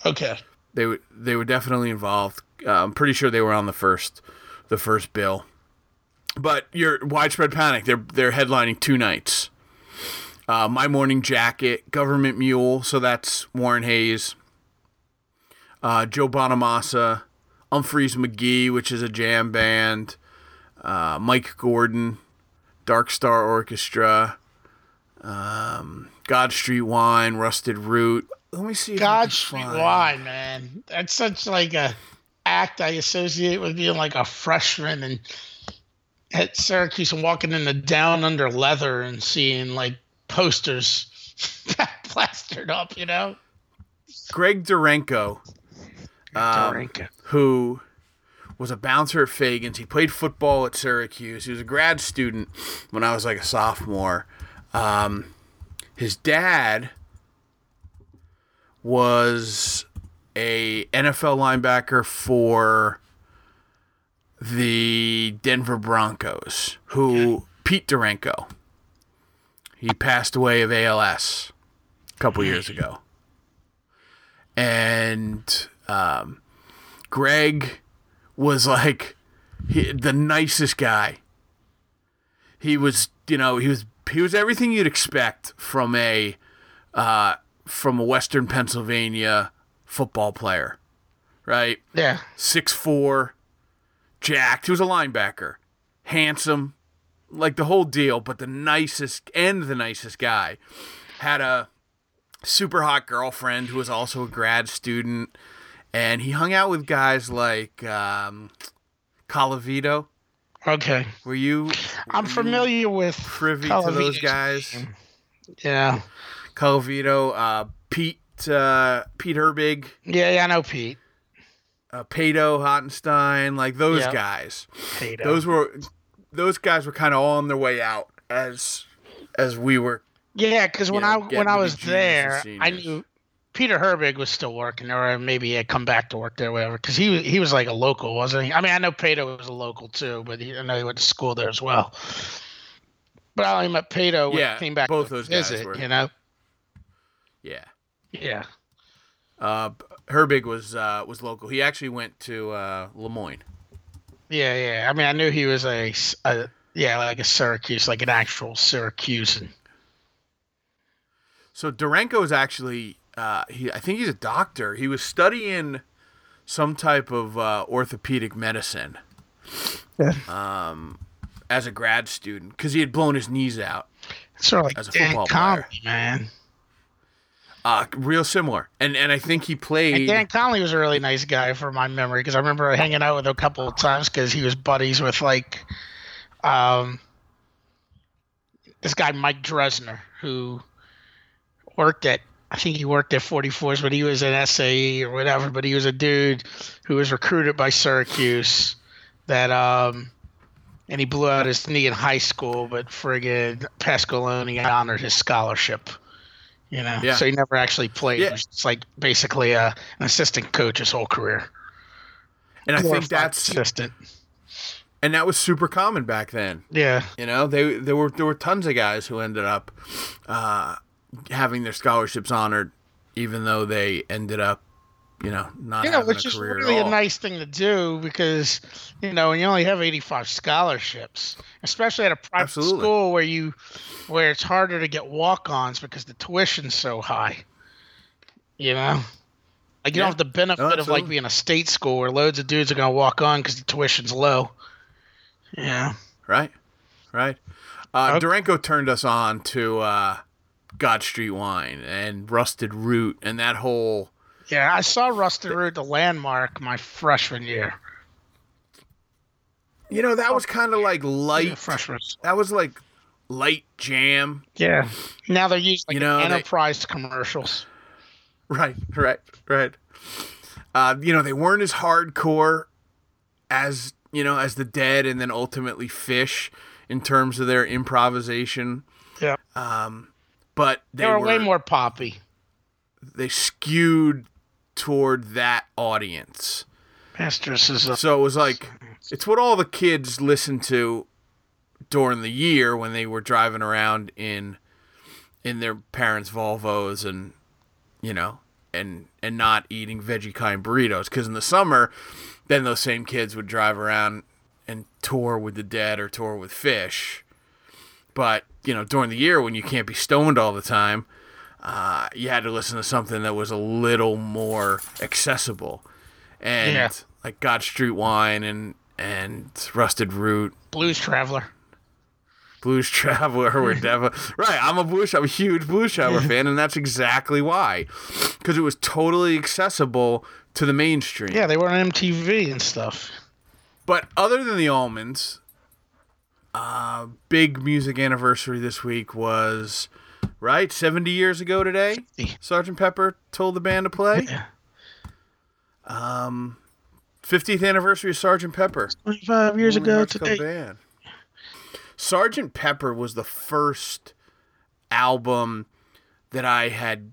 C: Okay.
B: They were they were definitely involved. Uh, I'm pretty sure they were on the first the first bill. But your widespread panic. They're they're headlining two nights. Uh, My Morning Jacket, Government Mule. So that's Warren Haynes. Uh, Joe Bonamassa, Umphrey's McGee, which is a jam band. Uh, Mike Gordon, Dark Star Orchestra. Um, God Street Wine, Rusted Root. Let me see. If
C: God
B: can
C: Street
B: find-
C: Wine, man. That's such like a act I associate with being like a freshman and at Syracuse and walking in the down under leather and seeing like posters (laughs) plastered up, you know?
B: Greg Duranko, um,
C: Dorinka.
B: who was a bouncer at Fagans. He played football at Syracuse. He was a grad student when I was like a sophomore. Um, his dad was a NFL linebacker for the Denver Broncos, who Pete Duranko. He passed away of ALS a couple years ago. And um, Greg was like he, the nicest guy. He was, you know, he was he was everything you'd expect from a uh, from a Western Pennsylvania football player, right?
C: Yeah.
B: Six four, jacked. He was a linebacker, handsome, like the whole deal. But the nicest and the nicest guy had a super hot girlfriend who was also a grad student, and he hung out with guys like um, Calavito.
C: Okay.
B: Were you
C: I'm familiar with
B: privy to those guys?
C: Yeah.
B: Calavito, uh, Pete, uh, Pete Herbig,
C: Yeah, yeah, I know Pete.
B: uh, Pato Hottenstein, like those
C: Yeah.
B: guys.
C: Pete.
B: Those were those guys were kind of all on their way out as as we were.
C: Yeah, because when
B: know,
C: I when I was there, I knew Peter Herbig was still working, there, or maybe he had come back to work there, whatever. Because he was he was like a local, wasn't he? I mean, I know Pato was a local too, but he, I know he went to school there as well. But I only met Pato when
B: Yeah,
C: he came back
B: both
C: to
B: those guys
C: visit.
B: were-
C: You know?
B: Yeah.
C: Yeah.
B: Uh, Herbig was uh, was local. He actually went to uh, Le Moyne.
C: Yeah, yeah. I mean, I knew he was a, yeah, like a Syracuse, like an actual Syracusan.
B: So Durenko is actually, uh, he, I think he's a doctor. He was studying some type of uh, orthopedic medicine um, as a grad student because he had blown his knees out.
C: Sort of like
B: As a
C: Dan
B: football
C: Conley,
B: player.
C: man.
B: Uh, real similar, and and I think he played. And.
C: Dan Conley was a really nice guy for my memory because I remember hanging out with him a couple of times because he was buddies with like, um, this guy Mike Dresner who worked at I think he worked at 44s, but he was an SAE or whatever. But he was a dude who was recruited by Syracuse that um, and he blew out his knee in high school, but friggin' Pasqualoni honored his scholarship. You know,
B: Yeah.
C: so he never actually played.
B: Yeah.
C: Just like basically a, an assistant coach his whole career.
B: and I think that's
C: assistant.
B: and that was super common back then.
C: Yeah,
B: You know, they there were there were tons of guys who ended up uh, having their scholarships honored, even though they ended up, you know, not
C: yeah,
B: having
C: which
B: a
C: is really a nice thing to do because you know when you only have 85 scholarships, especially at a private
B: Absolutely.
C: school where you where it's harder to get walk-ons because the tuition's so high. You know, like you
B: Yeah.
C: don't have the benefit of like being a state school where loads of dudes are going to walk on because the tuition's low. Yeah.
B: right, right. Uh, Duranko turned us on to uh, God Street Wine and Rusted Root and that whole.
C: Yeah, I saw Rusted Root, the landmark, my freshman year.
B: You know, that was kind of like light.
C: Yeah, freshman.
B: That was like light jam.
C: Yeah. Now they're using like
B: You know, they-
C: enterprise commercials.
B: Right, right, right. Uh, you know, they weren't as hardcore as you know as the Dead, and then ultimately Phish in terms of their improvisation.
C: Yeah.
B: But they,
C: They were
B: were
C: way more poppy.
B: they skewed toward that audience.
C: Masters is a
B: So it was like it's what all the kids listened to during the year when they were driving around in in their parents' Volvos and you know and and not eating veggie kind burritos because in the summer then those same kids would drive around and tour with the dead or tour with Phish but you know during the year when you can't be stoned all the time uh, you had to listen to something that was a little more accessible and
C: Yeah.
B: like God Street Wine and and Rusted Root,
C: blues traveler.
B: Blues Traveler, were (laughs) definitely right. I'm a blues, I'm a huge Blues Traveler fan, and that's exactly why, because it was totally accessible to the mainstream.
C: Yeah, they were on MTV and stuff.
B: But other than the Allmans, uh, big music anniversary this week was right 70 years ago today. Sergeant Pepper told the band to play.
C: Yeah.
B: 50th anniversary of Sergeant Pepper.
C: 25 years ago
B: Mexico
C: today.
B: band. Sergeant Pepper was the first album that I had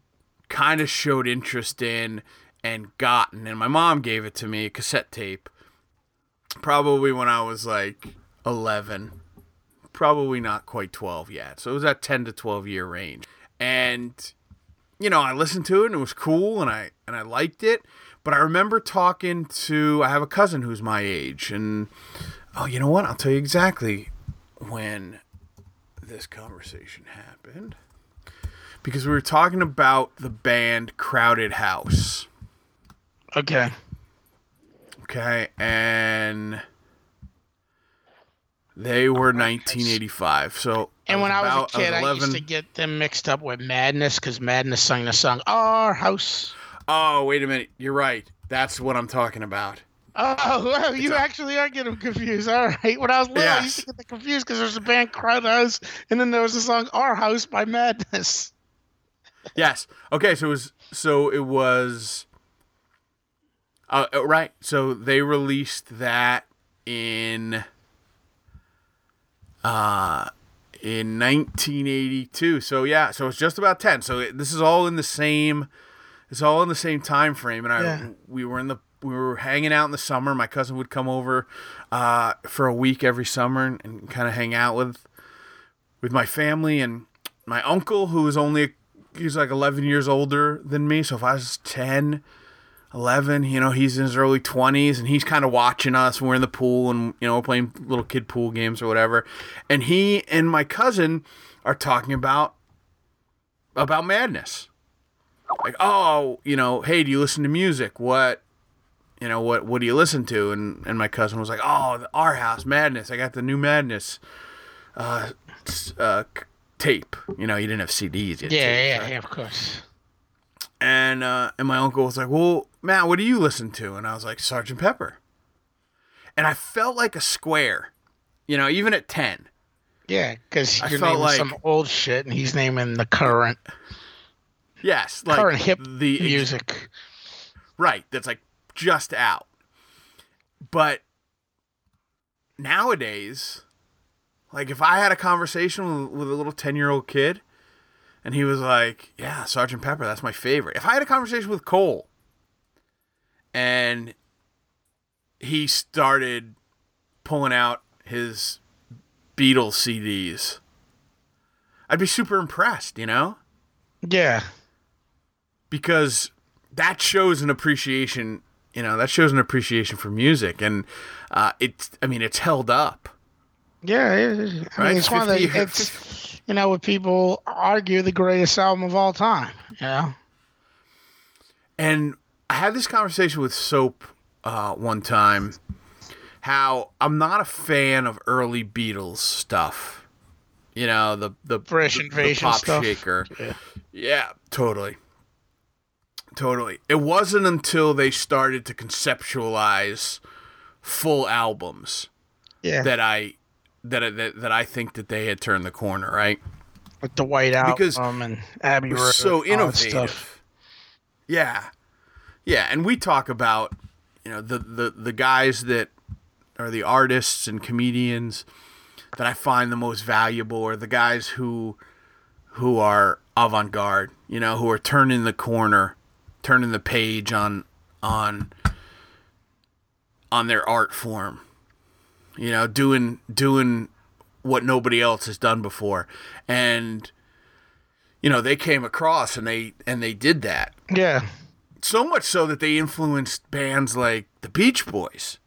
B: kind of showed interest in and gotten, and my mom gave it to me, a cassette tape, probably when I was like 11, probably not quite 12 yet. So it was that 10 to 12 year range. And you know, I listened to it and it was cool and I and I liked it. But I remember talking to I have a cousin who's my age and oh, you know what? I'll tell you exactly when this conversation happened. Because we were talking about the band Crowded House.
C: Okay.
B: Okay, and they were 1985. So
C: And when I was a kid, I,
B: 11.
C: used to get them mixed up with Madness because Madness sang the song "Our House."
B: Oh, wait a minute. You're right. That's what I'm talking about.
C: Oh, (laughs) well, you
B: a-
C: actually are getting confused. All right. When I was little, I used to get them confused because there's a band Crowd House, and then there was the song "Our House" by Madness. (laughs)
B: Yes. Okay. So it was. So it was. Uh, right. So they released that in. Uh, in 1982. So yeah. So it's just about 10. So it, this is all in the same. It's all in the same time frame, and I
C: Yeah.
B: we were in the we were hanging out in the summer. My cousin would come over uh, for a week every summer and, and kind of hang out with with my family and my uncle who was only he's like 11 years older than me so if i was 10 11 you know he's in his early 20s and he's kind of watching us when we're in the pool and you know we're playing little kid pool games or whatever. And he and my cousin are talking about about madness. Like oh you know hey do you listen to music? What you know what what do you listen to? And and my cousin was like oh the our house madness. I got the new madness uh, uh tape. You know you didn't have cds yet
C: Yeah,
B: tapes,
C: yeah,
B: right?
C: yeah, of course.
B: And uh and my uncle was like well matt what do you listen to and i was like sergeant pepper and i felt like a square you know even at 10
C: Yeah, because you're
B: felt
C: naming
B: like-
C: some old shit, and he's naming the current,
B: yes like
C: current hip
B: the
C: music.
B: Right, that's like just out. But nowadays, like if I had a conversation with, with a little 10 year old kid and he was like, Yeah, Sergeant Pepper, that's my favorite. If I had a conversation with Cole and he started pulling out his Beatles CDs, I'd be super impressed, you know?
C: Yeah,
B: because that shows an appreciation you know that shows an appreciation for music and uh it's i mean it's held up
C: yeah. it. I mean,
B: Right,
C: it's one of the.
B: 50
C: It's you know, what people argue the greatest album of all time. You know.
B: and i had this conversation with soap uh one time how i'm not a fan of early beatles stuff You know the the
C: British
B: the,
C: invasion
B: the pop
C: stuff.
B: shaker.
C: Yeah.
B: Yeah, totally. Totally. It wasn't until they started to conceptualize full albums
C: Yeah.
B: that I that I- that, that I think that they had turned the corner, right?
C: With the White Album
B: Because um,
C: and Abbey Road.
B: so
C: and all that
B: innovative.
C: stuff.
B: Yeah. Yeah, and we talk about, you know, the, the the guys that are the artists and comedians that I find the most valuable are the guys who who are avant-garde, you know, who are turning the corner, turning the page on on on their art form. You know, doing doing what nobody else has done before. And you know, they came across and they and they did that.
C: Yeah.
B: So much so that they influenced bands like the Beach Boys.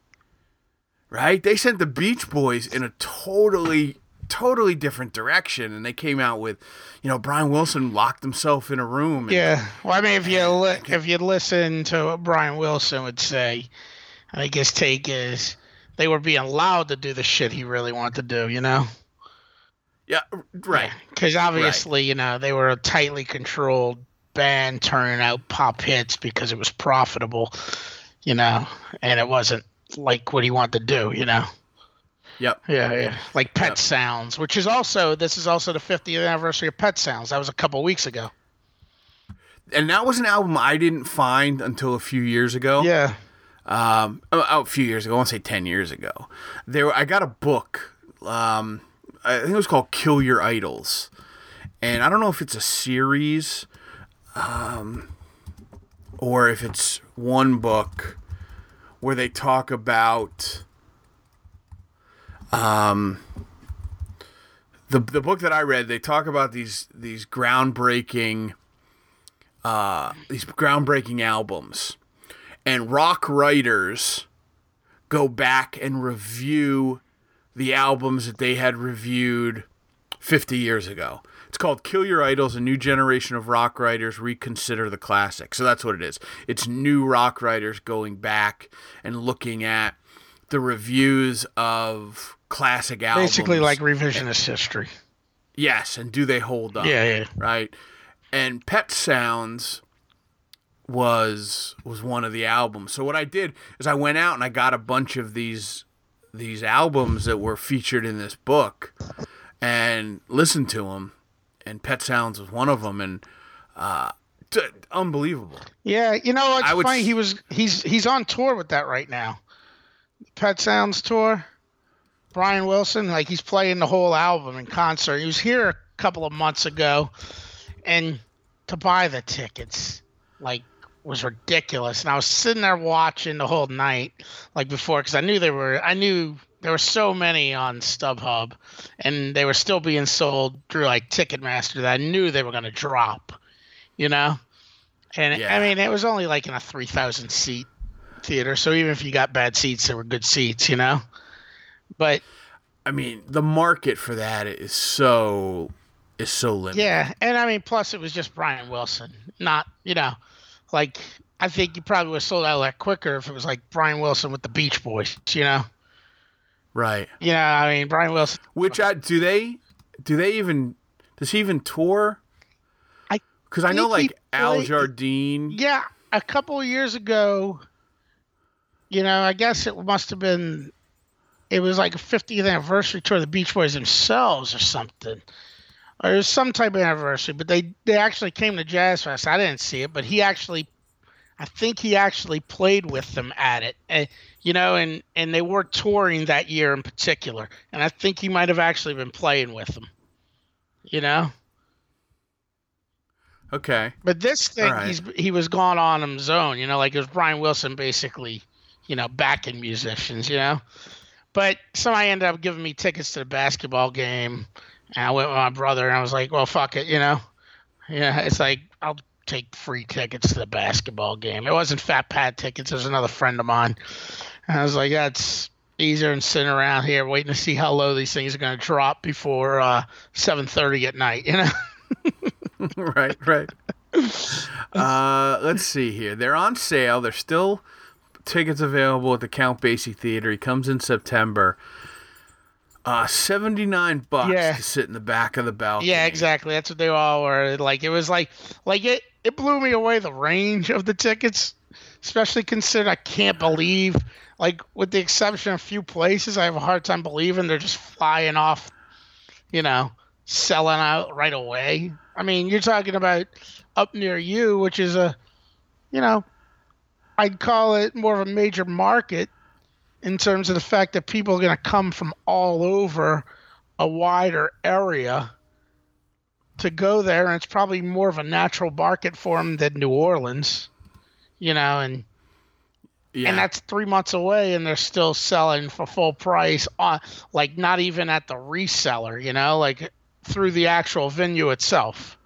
B: Right? They sent the Beach Boys in a totally totally different direction and they came out with you know Brian Wilson locked himself in a room and,
C: Yeah. Well, I mean, if you li- if you listen to what Brian Wilson would say, I think his take is they were being allowed to do the shit he really wanted to do. You know.
B: yeah right
C: Because obviously, you know, they were a tightly controlled band turning out pop hits because it was profitable, you know, and it wasn't like what he wanted to do, you know.
B: yep
C: Yeah, yeah. Like Pet
B: Yep.
C: Sounds, which is also this is also the 50th anniversary of Pet Sounds. That was a couple weeks ago.
B: and that was an album I didn't find until a few years ago
C: Yeah.
B: Um, oh, a few years ago. I want to say ten years ago. There, I got a book. Um, I think it was called "Kill Your Idols," and I don't know if it's a series, um, or if it's one book where they talk about. Um, the the book that I read, they talk about these these groundbreaking, uh, these groundbreaking albums and rock writers go back and review the albums that they had reviewed 50 years ago. It's called Kill Your Idols, a new generation of rock writers reconsider the classics. So that's what it is. It's new rock writers going back and looking at the reviews of classic albums.
C: Basically like revisionist history.
B: yes, and do they hold up?
C: Yeah, yeah.
B: right? And Pet Sounds was was one of the albums. So what I did is I went out and I got a bunch of these these albums that were featured in this book and listened to them. And Pet Sounds was one of them, and uh, t- unbelievable.
C: Yeah, you know what's
B: I would
C: funny?
B: s-
C: He was he's he's on tour with that right now. Pet Sounds tour. Brian Wilson, like he's playing the whole album in concert. He was here a couple of months ago, and to buy the tickets, like, was ridiculous. And I was sitting there watching the whole night, like before, because I knew there were. I knew there were so many on StubHub, and they were still being sold through like Ticketmaster that I knew they were going to drop. You know. And
B: Yeah.
C: I mean, it was only like in a 3,000 seat theater. So even if you got bad seats, there were good seats, you know? But
B: I mean, the market for that is so is so limited.
C: yeah. And I mean, plus it was just Brian Wilson. Not, you know, like I think you probably would have sold out a lot quicker if it was like Brian Wilson with the Beach Boys, you know?
B: Right.
C: You know, I mean, Brian Wilson.
B: Which I do they do they even does he even tour?
C: I
B: Because I know like Al Jardine.
C: Yeah. A couple of years ago, you know, I guess it must have been, it was like a 50th anniversary tour of the Beach Boys themselves or something. Or some type of anniversary, but they, they actually came to Jazz Fest. I didn't see it, but he actually, I think he actually played with them at it. And, you know, and, and they were touring that year in particular. And I think he might have actually been playing with them, you know?
B: Okay.
C: But this thing,
B: right.
C: he's he was gone on his own, you know, like it was Brian Wilson basically, you know, backing musicians, you know. But somebody ended up giving me tickets to the basketball game, and I went with my brother, and I was like, well, fuck it, you know. Yeah, it's like I'll take free tickets to the basketball game. It wasn't Fat Pat tickets. It was another friend of mine, and I was like, that's easier than sitting around here waiting to see how low these things are going to drop before uh, 7:30 at night, you know. (laughs)
B: right, right. Uh, let's see here. They're on sale. There's still tickets available at the Count Basie Theater. He comes in September. Uh, seventy nine bucks
C: Yeah.
B: to sit in the back of the balcony.
C: Yeah, exactly. That's what they all were. Like it was like like it it blew me away the range of the tickets, especially considering I can't believe like with the exception of a few places, I have a hard time believing they're just flying off, you know, selling out right away. I mean, you're talking about up near you, which is a you know, I'd call it more of a major market in terms of the fact that people are going to come from all over a wider area to go there, and it's probably more of a natural market for them than New Orleans, you know, and
B: yeah.
C: and that's three months away, and they're still selling for full price on, like not even at the reseller, you know, like through the actual venue itself.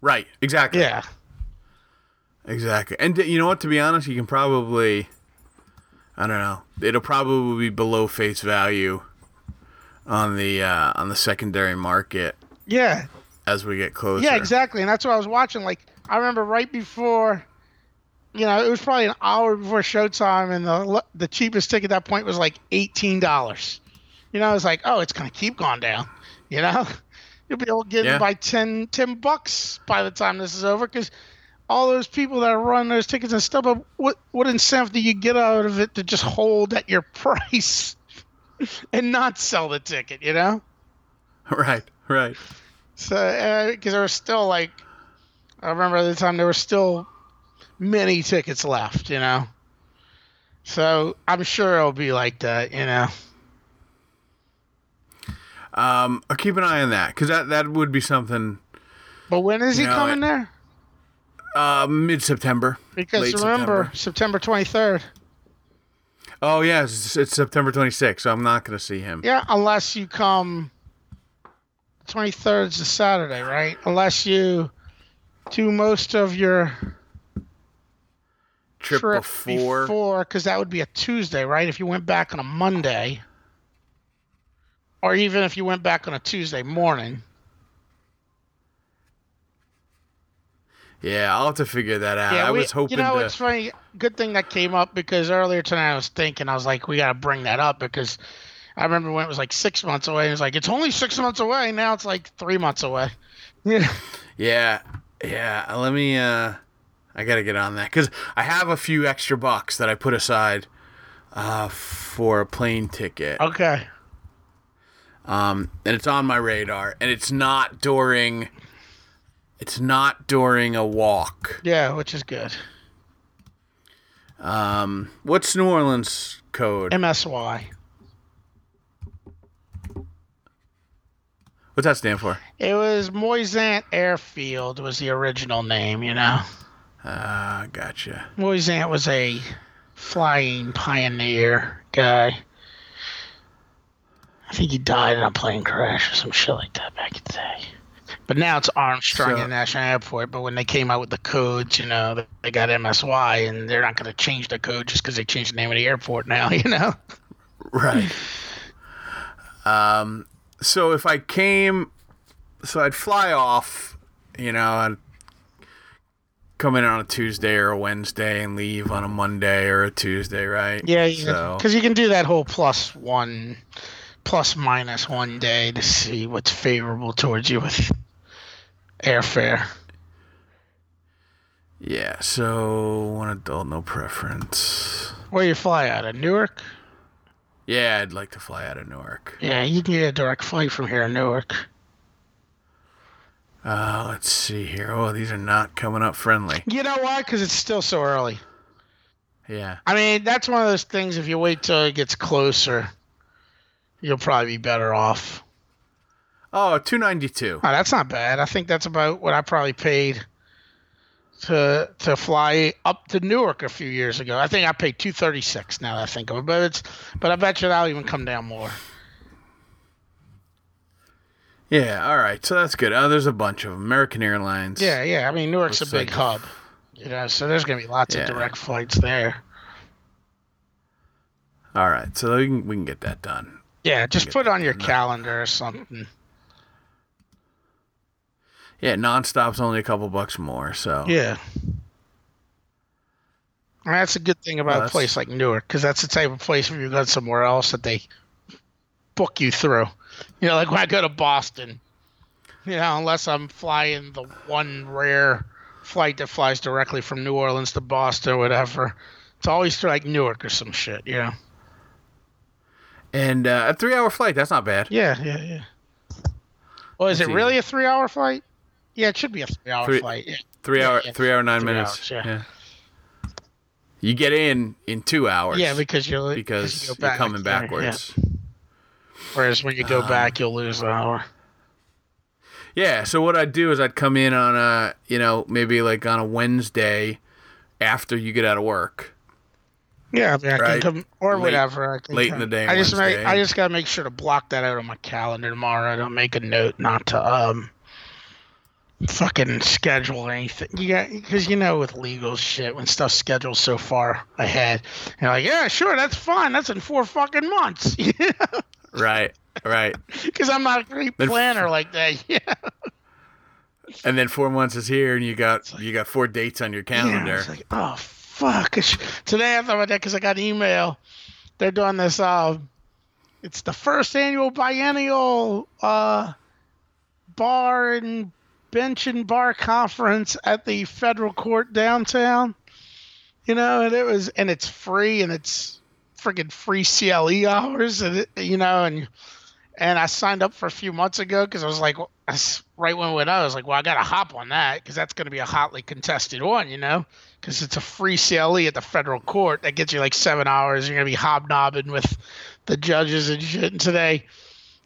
B: right. Exactly.
C: Yeah,
B: Exactly. And you know what? To be honest, you can probably, I don't know, it'll probably be below face value on the uh, on the secondary market
C: yeah,
B: as we get closer.
C: Yeah, exactly. And that's what I was watching. Like, I remember right before, you know, it was probably an hour before showtime, and the the cheapest ticket at that point was like eighteen dollars. You know, I was like, oh, it's gonna keep going down. You know, (laughs) you'll be able to get
B: Yeah.
C: it by 10, 10 bucks by the time this is over, because all those people that running those tickets and stuff. But what what incentive do you get out of it to just hold at your (laughs) price and not sell the ticket? You know. (laughs)
B: Right. Right.
C: So, because there was still like, I remember at the time there were still many tickets left, you know. So I'm sure it'll be like that, you know.
B: Um, I'll keep an eye on that because that that would be something.
C: But when is he
B: No,
C: coming
B: I-
C: there?
B: Uh, mid September.
C: Because remember, September 23rd.
B: Oh yeah, it's, it's September 26th, so I'm not gonna see him.
C: Yeah, unless you come. 23rd is a Saturday, right? Unless you do most of your
B: Trip,
C: trip
B: before.
C: before, because that would be a Tuesday, right? If you went back on a Monday, or even if you went back on a Tuesday morning.
B: Yeah, I'll have to figure that out. I
C: we-
B: was hoping
C: You know,
B: to.
C: it's funny. Good thing that came up because earlier tonight I was thinking I was like, we got to bring that up because I remember when it was like six months away. It was like it's only six months away. Now it's like three months away. (laughs) Yeah.
B: Yeah, yeah. Let me. uh I gotta get on that because I have a few extra bucks that I put aside uh for a plane ticket.
C: Okay.
B: Um, and it's on my radar, and it's not during. It's not during a walk.
C: Yeah, which is good.
B: Um, what's New Orleans code?
C: MSY.
B: What's that stand for?
C: It was Moisant Airfield was the original name, you know.
B: Ah, gotcha.
C: Moisant was a flying pioneer guy. I think he died in a plane crash or some shit like that back in the day. But now it's Armstrong
B: So-
C: International Airport. But when they came out with the codes, you know, they- got MSY, and they're not going to change the code just because they changed the name of the airport now, (laughs) you know?
B: Right. um, so if I came, so I'd fly off, you know, I'd come in on a Tuesday or a Wednesday and leave on a Monday or a Tuesday, right?
C: Yeah,
B: So,
C: because you can do that whole plus one, plus minus one day to see what's favorable towards you with airfare.
B: yeah, so one adult, no preference.
C: Where you fly out of Newark?
B: Yeah, I'd like to fly out of Newark.
C: Yeah, you can get a direct flight from here to Newark.
B: Uh, let's see here. Oh, these are not coming up friendly.
C: You know why? Because it's still so early.
B: Yeah.
C: I mean, that's one of those things. If you wait till it gets closer, you'll probably be better off.
B: Oh, 292.
C: Oh, that's not bad. I think that's about what I probably paid to to fly up to Newark a few years ago. I think I paid two thirty six. Now that I think of it, but it's but I bet you that'll even come down more.
B: Yeah, all right. So that's good. Oh, there's a bunch of. American Airlines.
C: Yeah, yeah. I mean, Newark's a big
B: like-
C: hub, you know, so there's gonna be lots
B: Yeah.
C: of direct flights there.
B: All right. So we can, we can get that done.
C: Yeah, just put it on your
B: done.
C: calendar or something.
B: Yeah, nonstop's only a couple bucks more. So
C: Yeah. And that's a good thing about
B: Well,
C: a place like Newark, because that's the type of place where you go somewhere else that they book you through. You know, like when I go to Boston, you know, unless I'm flying the one rare flight that flies directly from New Orleans to Boston or whatever. It's always through like Newark or some shit, you know.
B: And uh, a three-hour flight. That's not bad.
C: Yeah, yeah, yeah. Well, is
B: That's
C: it really a three-hour flight? Yeah, it should be a three-hour
B: Three-
C: flight. Yeah.
B: Three
C: Yeah,
B: hour,
C: yeah.
B: three hour, nine
C: Three
B: minutes.
C: hours, yeah.
B: You get in in two hours.
C: Yeah, because you'll
B: because
C: you
B: you're coming backwards.
C: Whereas when you go
B: Um,
C: back, you'll lose an hour.
B: Yeah. So what I'd do is I'd come in on a, you know, maybe like on a Wednesday after you get out of work.
C: Yeah, I mean, I
B: Right.
C: can come or
B: Late-
C: whatever. I can
B: late in the day
C: I just make, I just gotta make sure to block that out on my calendar tomorrow. I don't make a note not to um fucking schedule anything. You got because you know with legal shit when stuff's scheduled so far ahead, you're like, yeah, sure, that's fine. That's in four fucking months. (laughs)
B: Right. Right. (laughs)
C: Because I'm not a great
B: Then f-
C: planner like that. (laughs) Yeah.
B: And then four months is here, and you got you got four dates on your
C: Yeah,
B: calendar.
C: it's like, oh fuck! Today I thought about that because I got an email. They're doing this. Uh, it's the first annual biennial uh, bar and bench and bar conference at the federal court downtown. You know, and it was, and it's free, and it's freaking free CLE hours, and it, you know, and and I signed up for a few months ago because I was like, right when it went I was like, well, I got to hop on that because that's going to be a hotly contested one, you know, because it's a free CLE at the federal court that gets you like seven hours. You're going to be hobnobbing with the judges and shit. And today,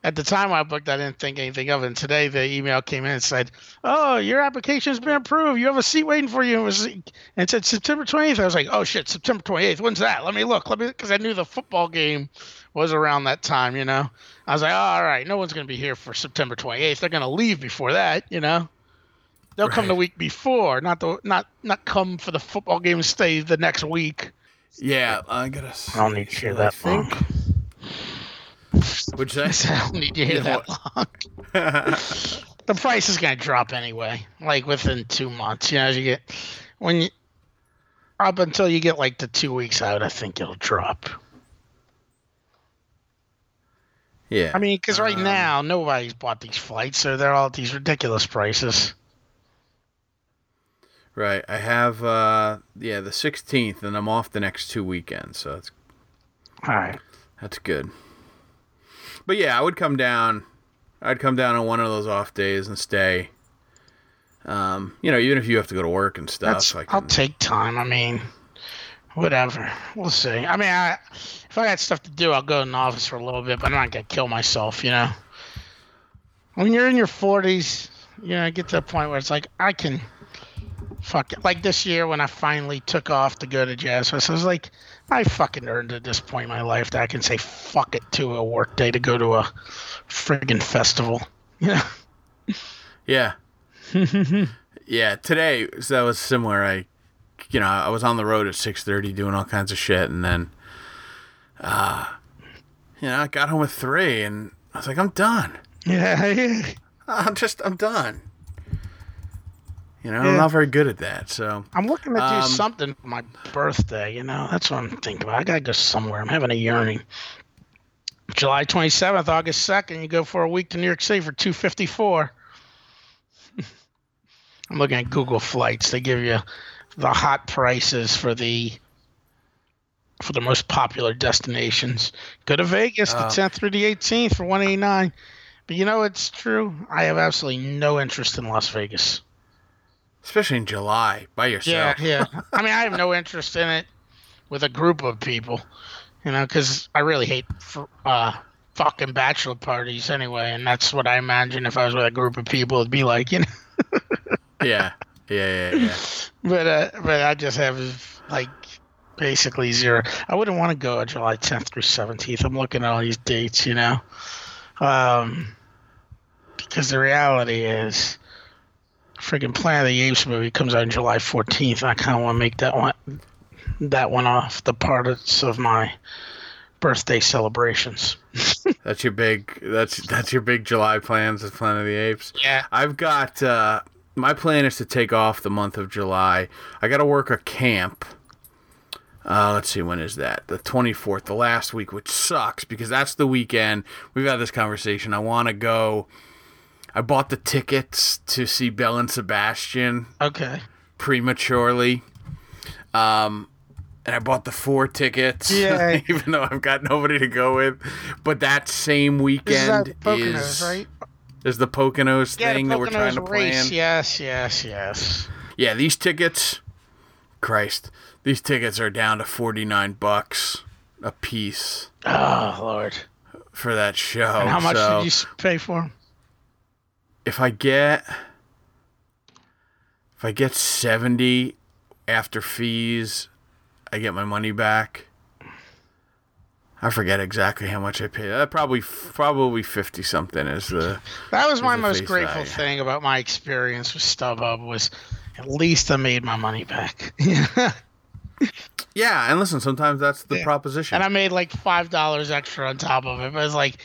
C: at the time I booked, I didn't think anything of it. And today the email came in and said, "Oh, your application's been approved. You have a seat waiting for you." It was, and it said September 28th. I was like, "Oh shit, September 28th. When's that? Let me look. Let me," because I knew the football game was around that time. You know, I was like, oh, "All right, no one's gonna be here for September 28th. They're gonna leave before that." You know. They'll come the week before, not the not not come for the football game and stay the next week.
B: Yeah, I gotta.
C: I don't need to hear
B: I
C: that
B: think.
C: long.
B: Would you
C: I
B: say? (laughs)
C: I don't need to hear that long. (laughs) the price is going to drop anyway, like within two months. You know, as you get when you up until you get like the two weeks out, I think it'll drop.
B: yeah.
C: I mean, because right
B: Um,
C: now nobody's bought these flights, so they're all at these ridiculous prices.
B: Right. I have uh yeah, the 16th and I'm off the next two weekends, so that's
C: All right.
B: that's good. But yeah, I would come down I'd come down on one of those off days and stay. Um, you know, even if you have to go to work and stuff. I
C: I'll take time. I mean, whatever. We'll see. I mean, I if I got stuff to do, I'll go in the office for a little bit, but I'm not gonna kill myself. You know. When you're in your 40s, you know, get to the point where it's like I can. Fuck it. Like this year when I finally took off to go to Jazz Fest, I was like, I fucking earned at this point in my life that I can say fuck it to a work day to go to a friggin' festival. (laughs) Yeah.
B: Yeah. (laughs) yeah, today so that was similar. I you know, I was on the road at 6:30 doing all kinds of shit and then uh you know, I got home at 3 and I was like I'm done. (laughs)
C: Yeah. yeah.
B: I'm just I'm done. You know, I'm not very good at that. So,
C: I'm looking to do
B: Um,
C: something for my birthday. You know, that's what I'm thinking about. I gotta go somewhere. I'm having a yearning. July 27th, August 2nd, you go for a week to New York City for 254. (laughs) I'm looking at Google Flights. They give you the hot prices for the for the most popular destinations. Go to Vegas the
B: Oh.
C: 10th through the 18th for 189. But you know it's true. I have absolutely no interest in Las Vegas.
B: Especially in July by yourself.
C: yeah. Yeah. I mean, I have no interest in it with a group of people, you know, because I really hate uh, fucking bachelor parties anyway, and that's what I imagine if I was with a group of people, it'd be like, you know.
B: Yeah. Yeah, yeah, yeah. (laughs)
C: But uh, but I just have like basically zero. I wouldn't want to go July 10th through 17th. I'm looking at all these dates, you know, um, because the reality is. Freaking Planet of the Apes movie comes out on July 14th. I kind of want to make that one, that one off the parts of my birthday celebrations. (laughs)
B: That's your big that's that's your big July plans with Planet of the Apes.
C: Yeah.
B: I've got uh my plan is to take off the month of July. I got to work a camp Uh, let's see, when is that? The 24th, the last week, which sucks because that's the weekend. We've had this conversation. I want to go. I bought the tickets to see Belle and Sebastian
C: Okay.
B: prematurely. Um, and I bought the four tickets,
C: Yeah. (laughs)
B: even though I've got nobody to go with. But that same
C: This is
B: weekend
C: Poconos,
B: is,
C: right?
B: is the Poconos
C: Yeah,
B: thing
C: the
B: that we're trying to
C: race.
B: plan.
C: Yes, yes, yes.
B: Yeah, these tickets, Christ, these tickets are down to 49 bucks a piece
C: Oh Lord!
B: for that show.
C: And how much
B: so
C: did you pay for for 'em?
B: If I get if I get 70 after fees, I get my money back. I forget exactly how much I paid. Uh, probably probably 50 something is the
C: That was my most grateful
B: value.
C: thing about my experience with StubHub was at least I made my money back. (laughs)
B: Yeah, and listen, sometimes that's the
C: Yeah.
B: proposition.
C: and I made like five dollars extra on top of it. But it was like,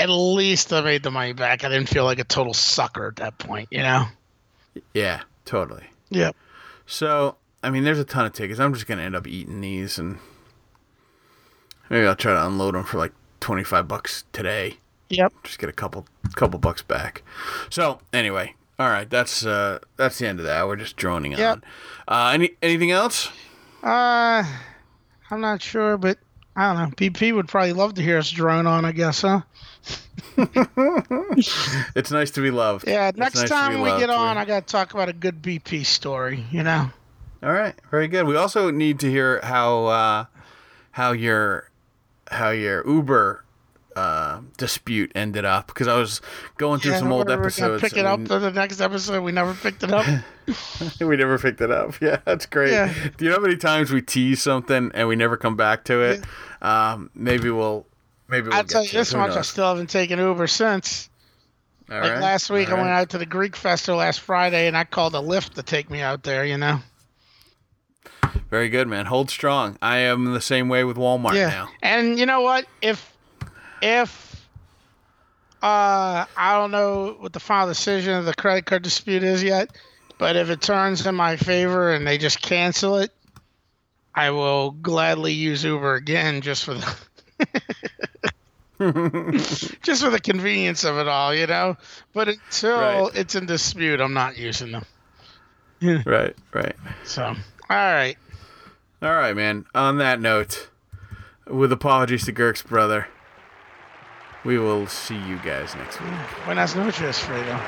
C: at least I made the money back. I didn't feel like a total sucker at that point, you know.
B: yeah, totally.
C: Yep.
B: So, I mean, there's a ton of tickets. I'm just gonna end up eating these, and maybe I'll try to unload them for like 25 bucks today.
C: Yep.
B: Just get a couple couple bucks back. So, anyway, all right, that's uh that's the end of that. We're just droning
C: Yep.
B: on. Uh, any anything else?
C: Uh, I'm not sure, but I don't know. BP would probably love to hear us drone on. I guess, huh? (laughs)
B: It's nice to be loved.
C: Yeah. Next
B: nice
C: time we get on, I got to talk about a good BP story. You know.
B: All right, very good. We also need to hear how uh, how your how your Uber uh, dispute ended up because I was going through
C: Yeah,
B: some old
C: we're- we're gonna
B: episodes.
C: Pick it up
B: we-
C: for the next episode. We never picked it up. (laughs)
B: we never picked it up. (laughs) Yeah, that's great.
C: Yeah.
B: Do you know how many times we tease something and we never come back to it? Um, maybe we'll maybe we'll
C: I'll tell you
B: to
C: this much: I still haven't taken Uber since.
B: All
C: Like
B: right,
C: last week,
B: all
C: I went
B: right.
C: out to the Greek Festival last Friday, and I called a Lyft to take me out there. You know.
B: Very good, man. Hold strong. I am the same way with Walmart
C: yeah.
B: now.
C: And you know what? If if uh I don't know what the final decision of the credit card dispute is yet, but if it turns in my favor and they just cancel it, I will gladly use Uber again just for the (laughs) just for the convenience of it all, you know. But until
B: Right.
C: it's in dispute, I'm not using them. (laughs)
B: Right, right.
C: So, all right.
B: All right, man. On that note, with apologies to Girk's brother, we will see you guys next week.
C: Buenas noches, Fredo.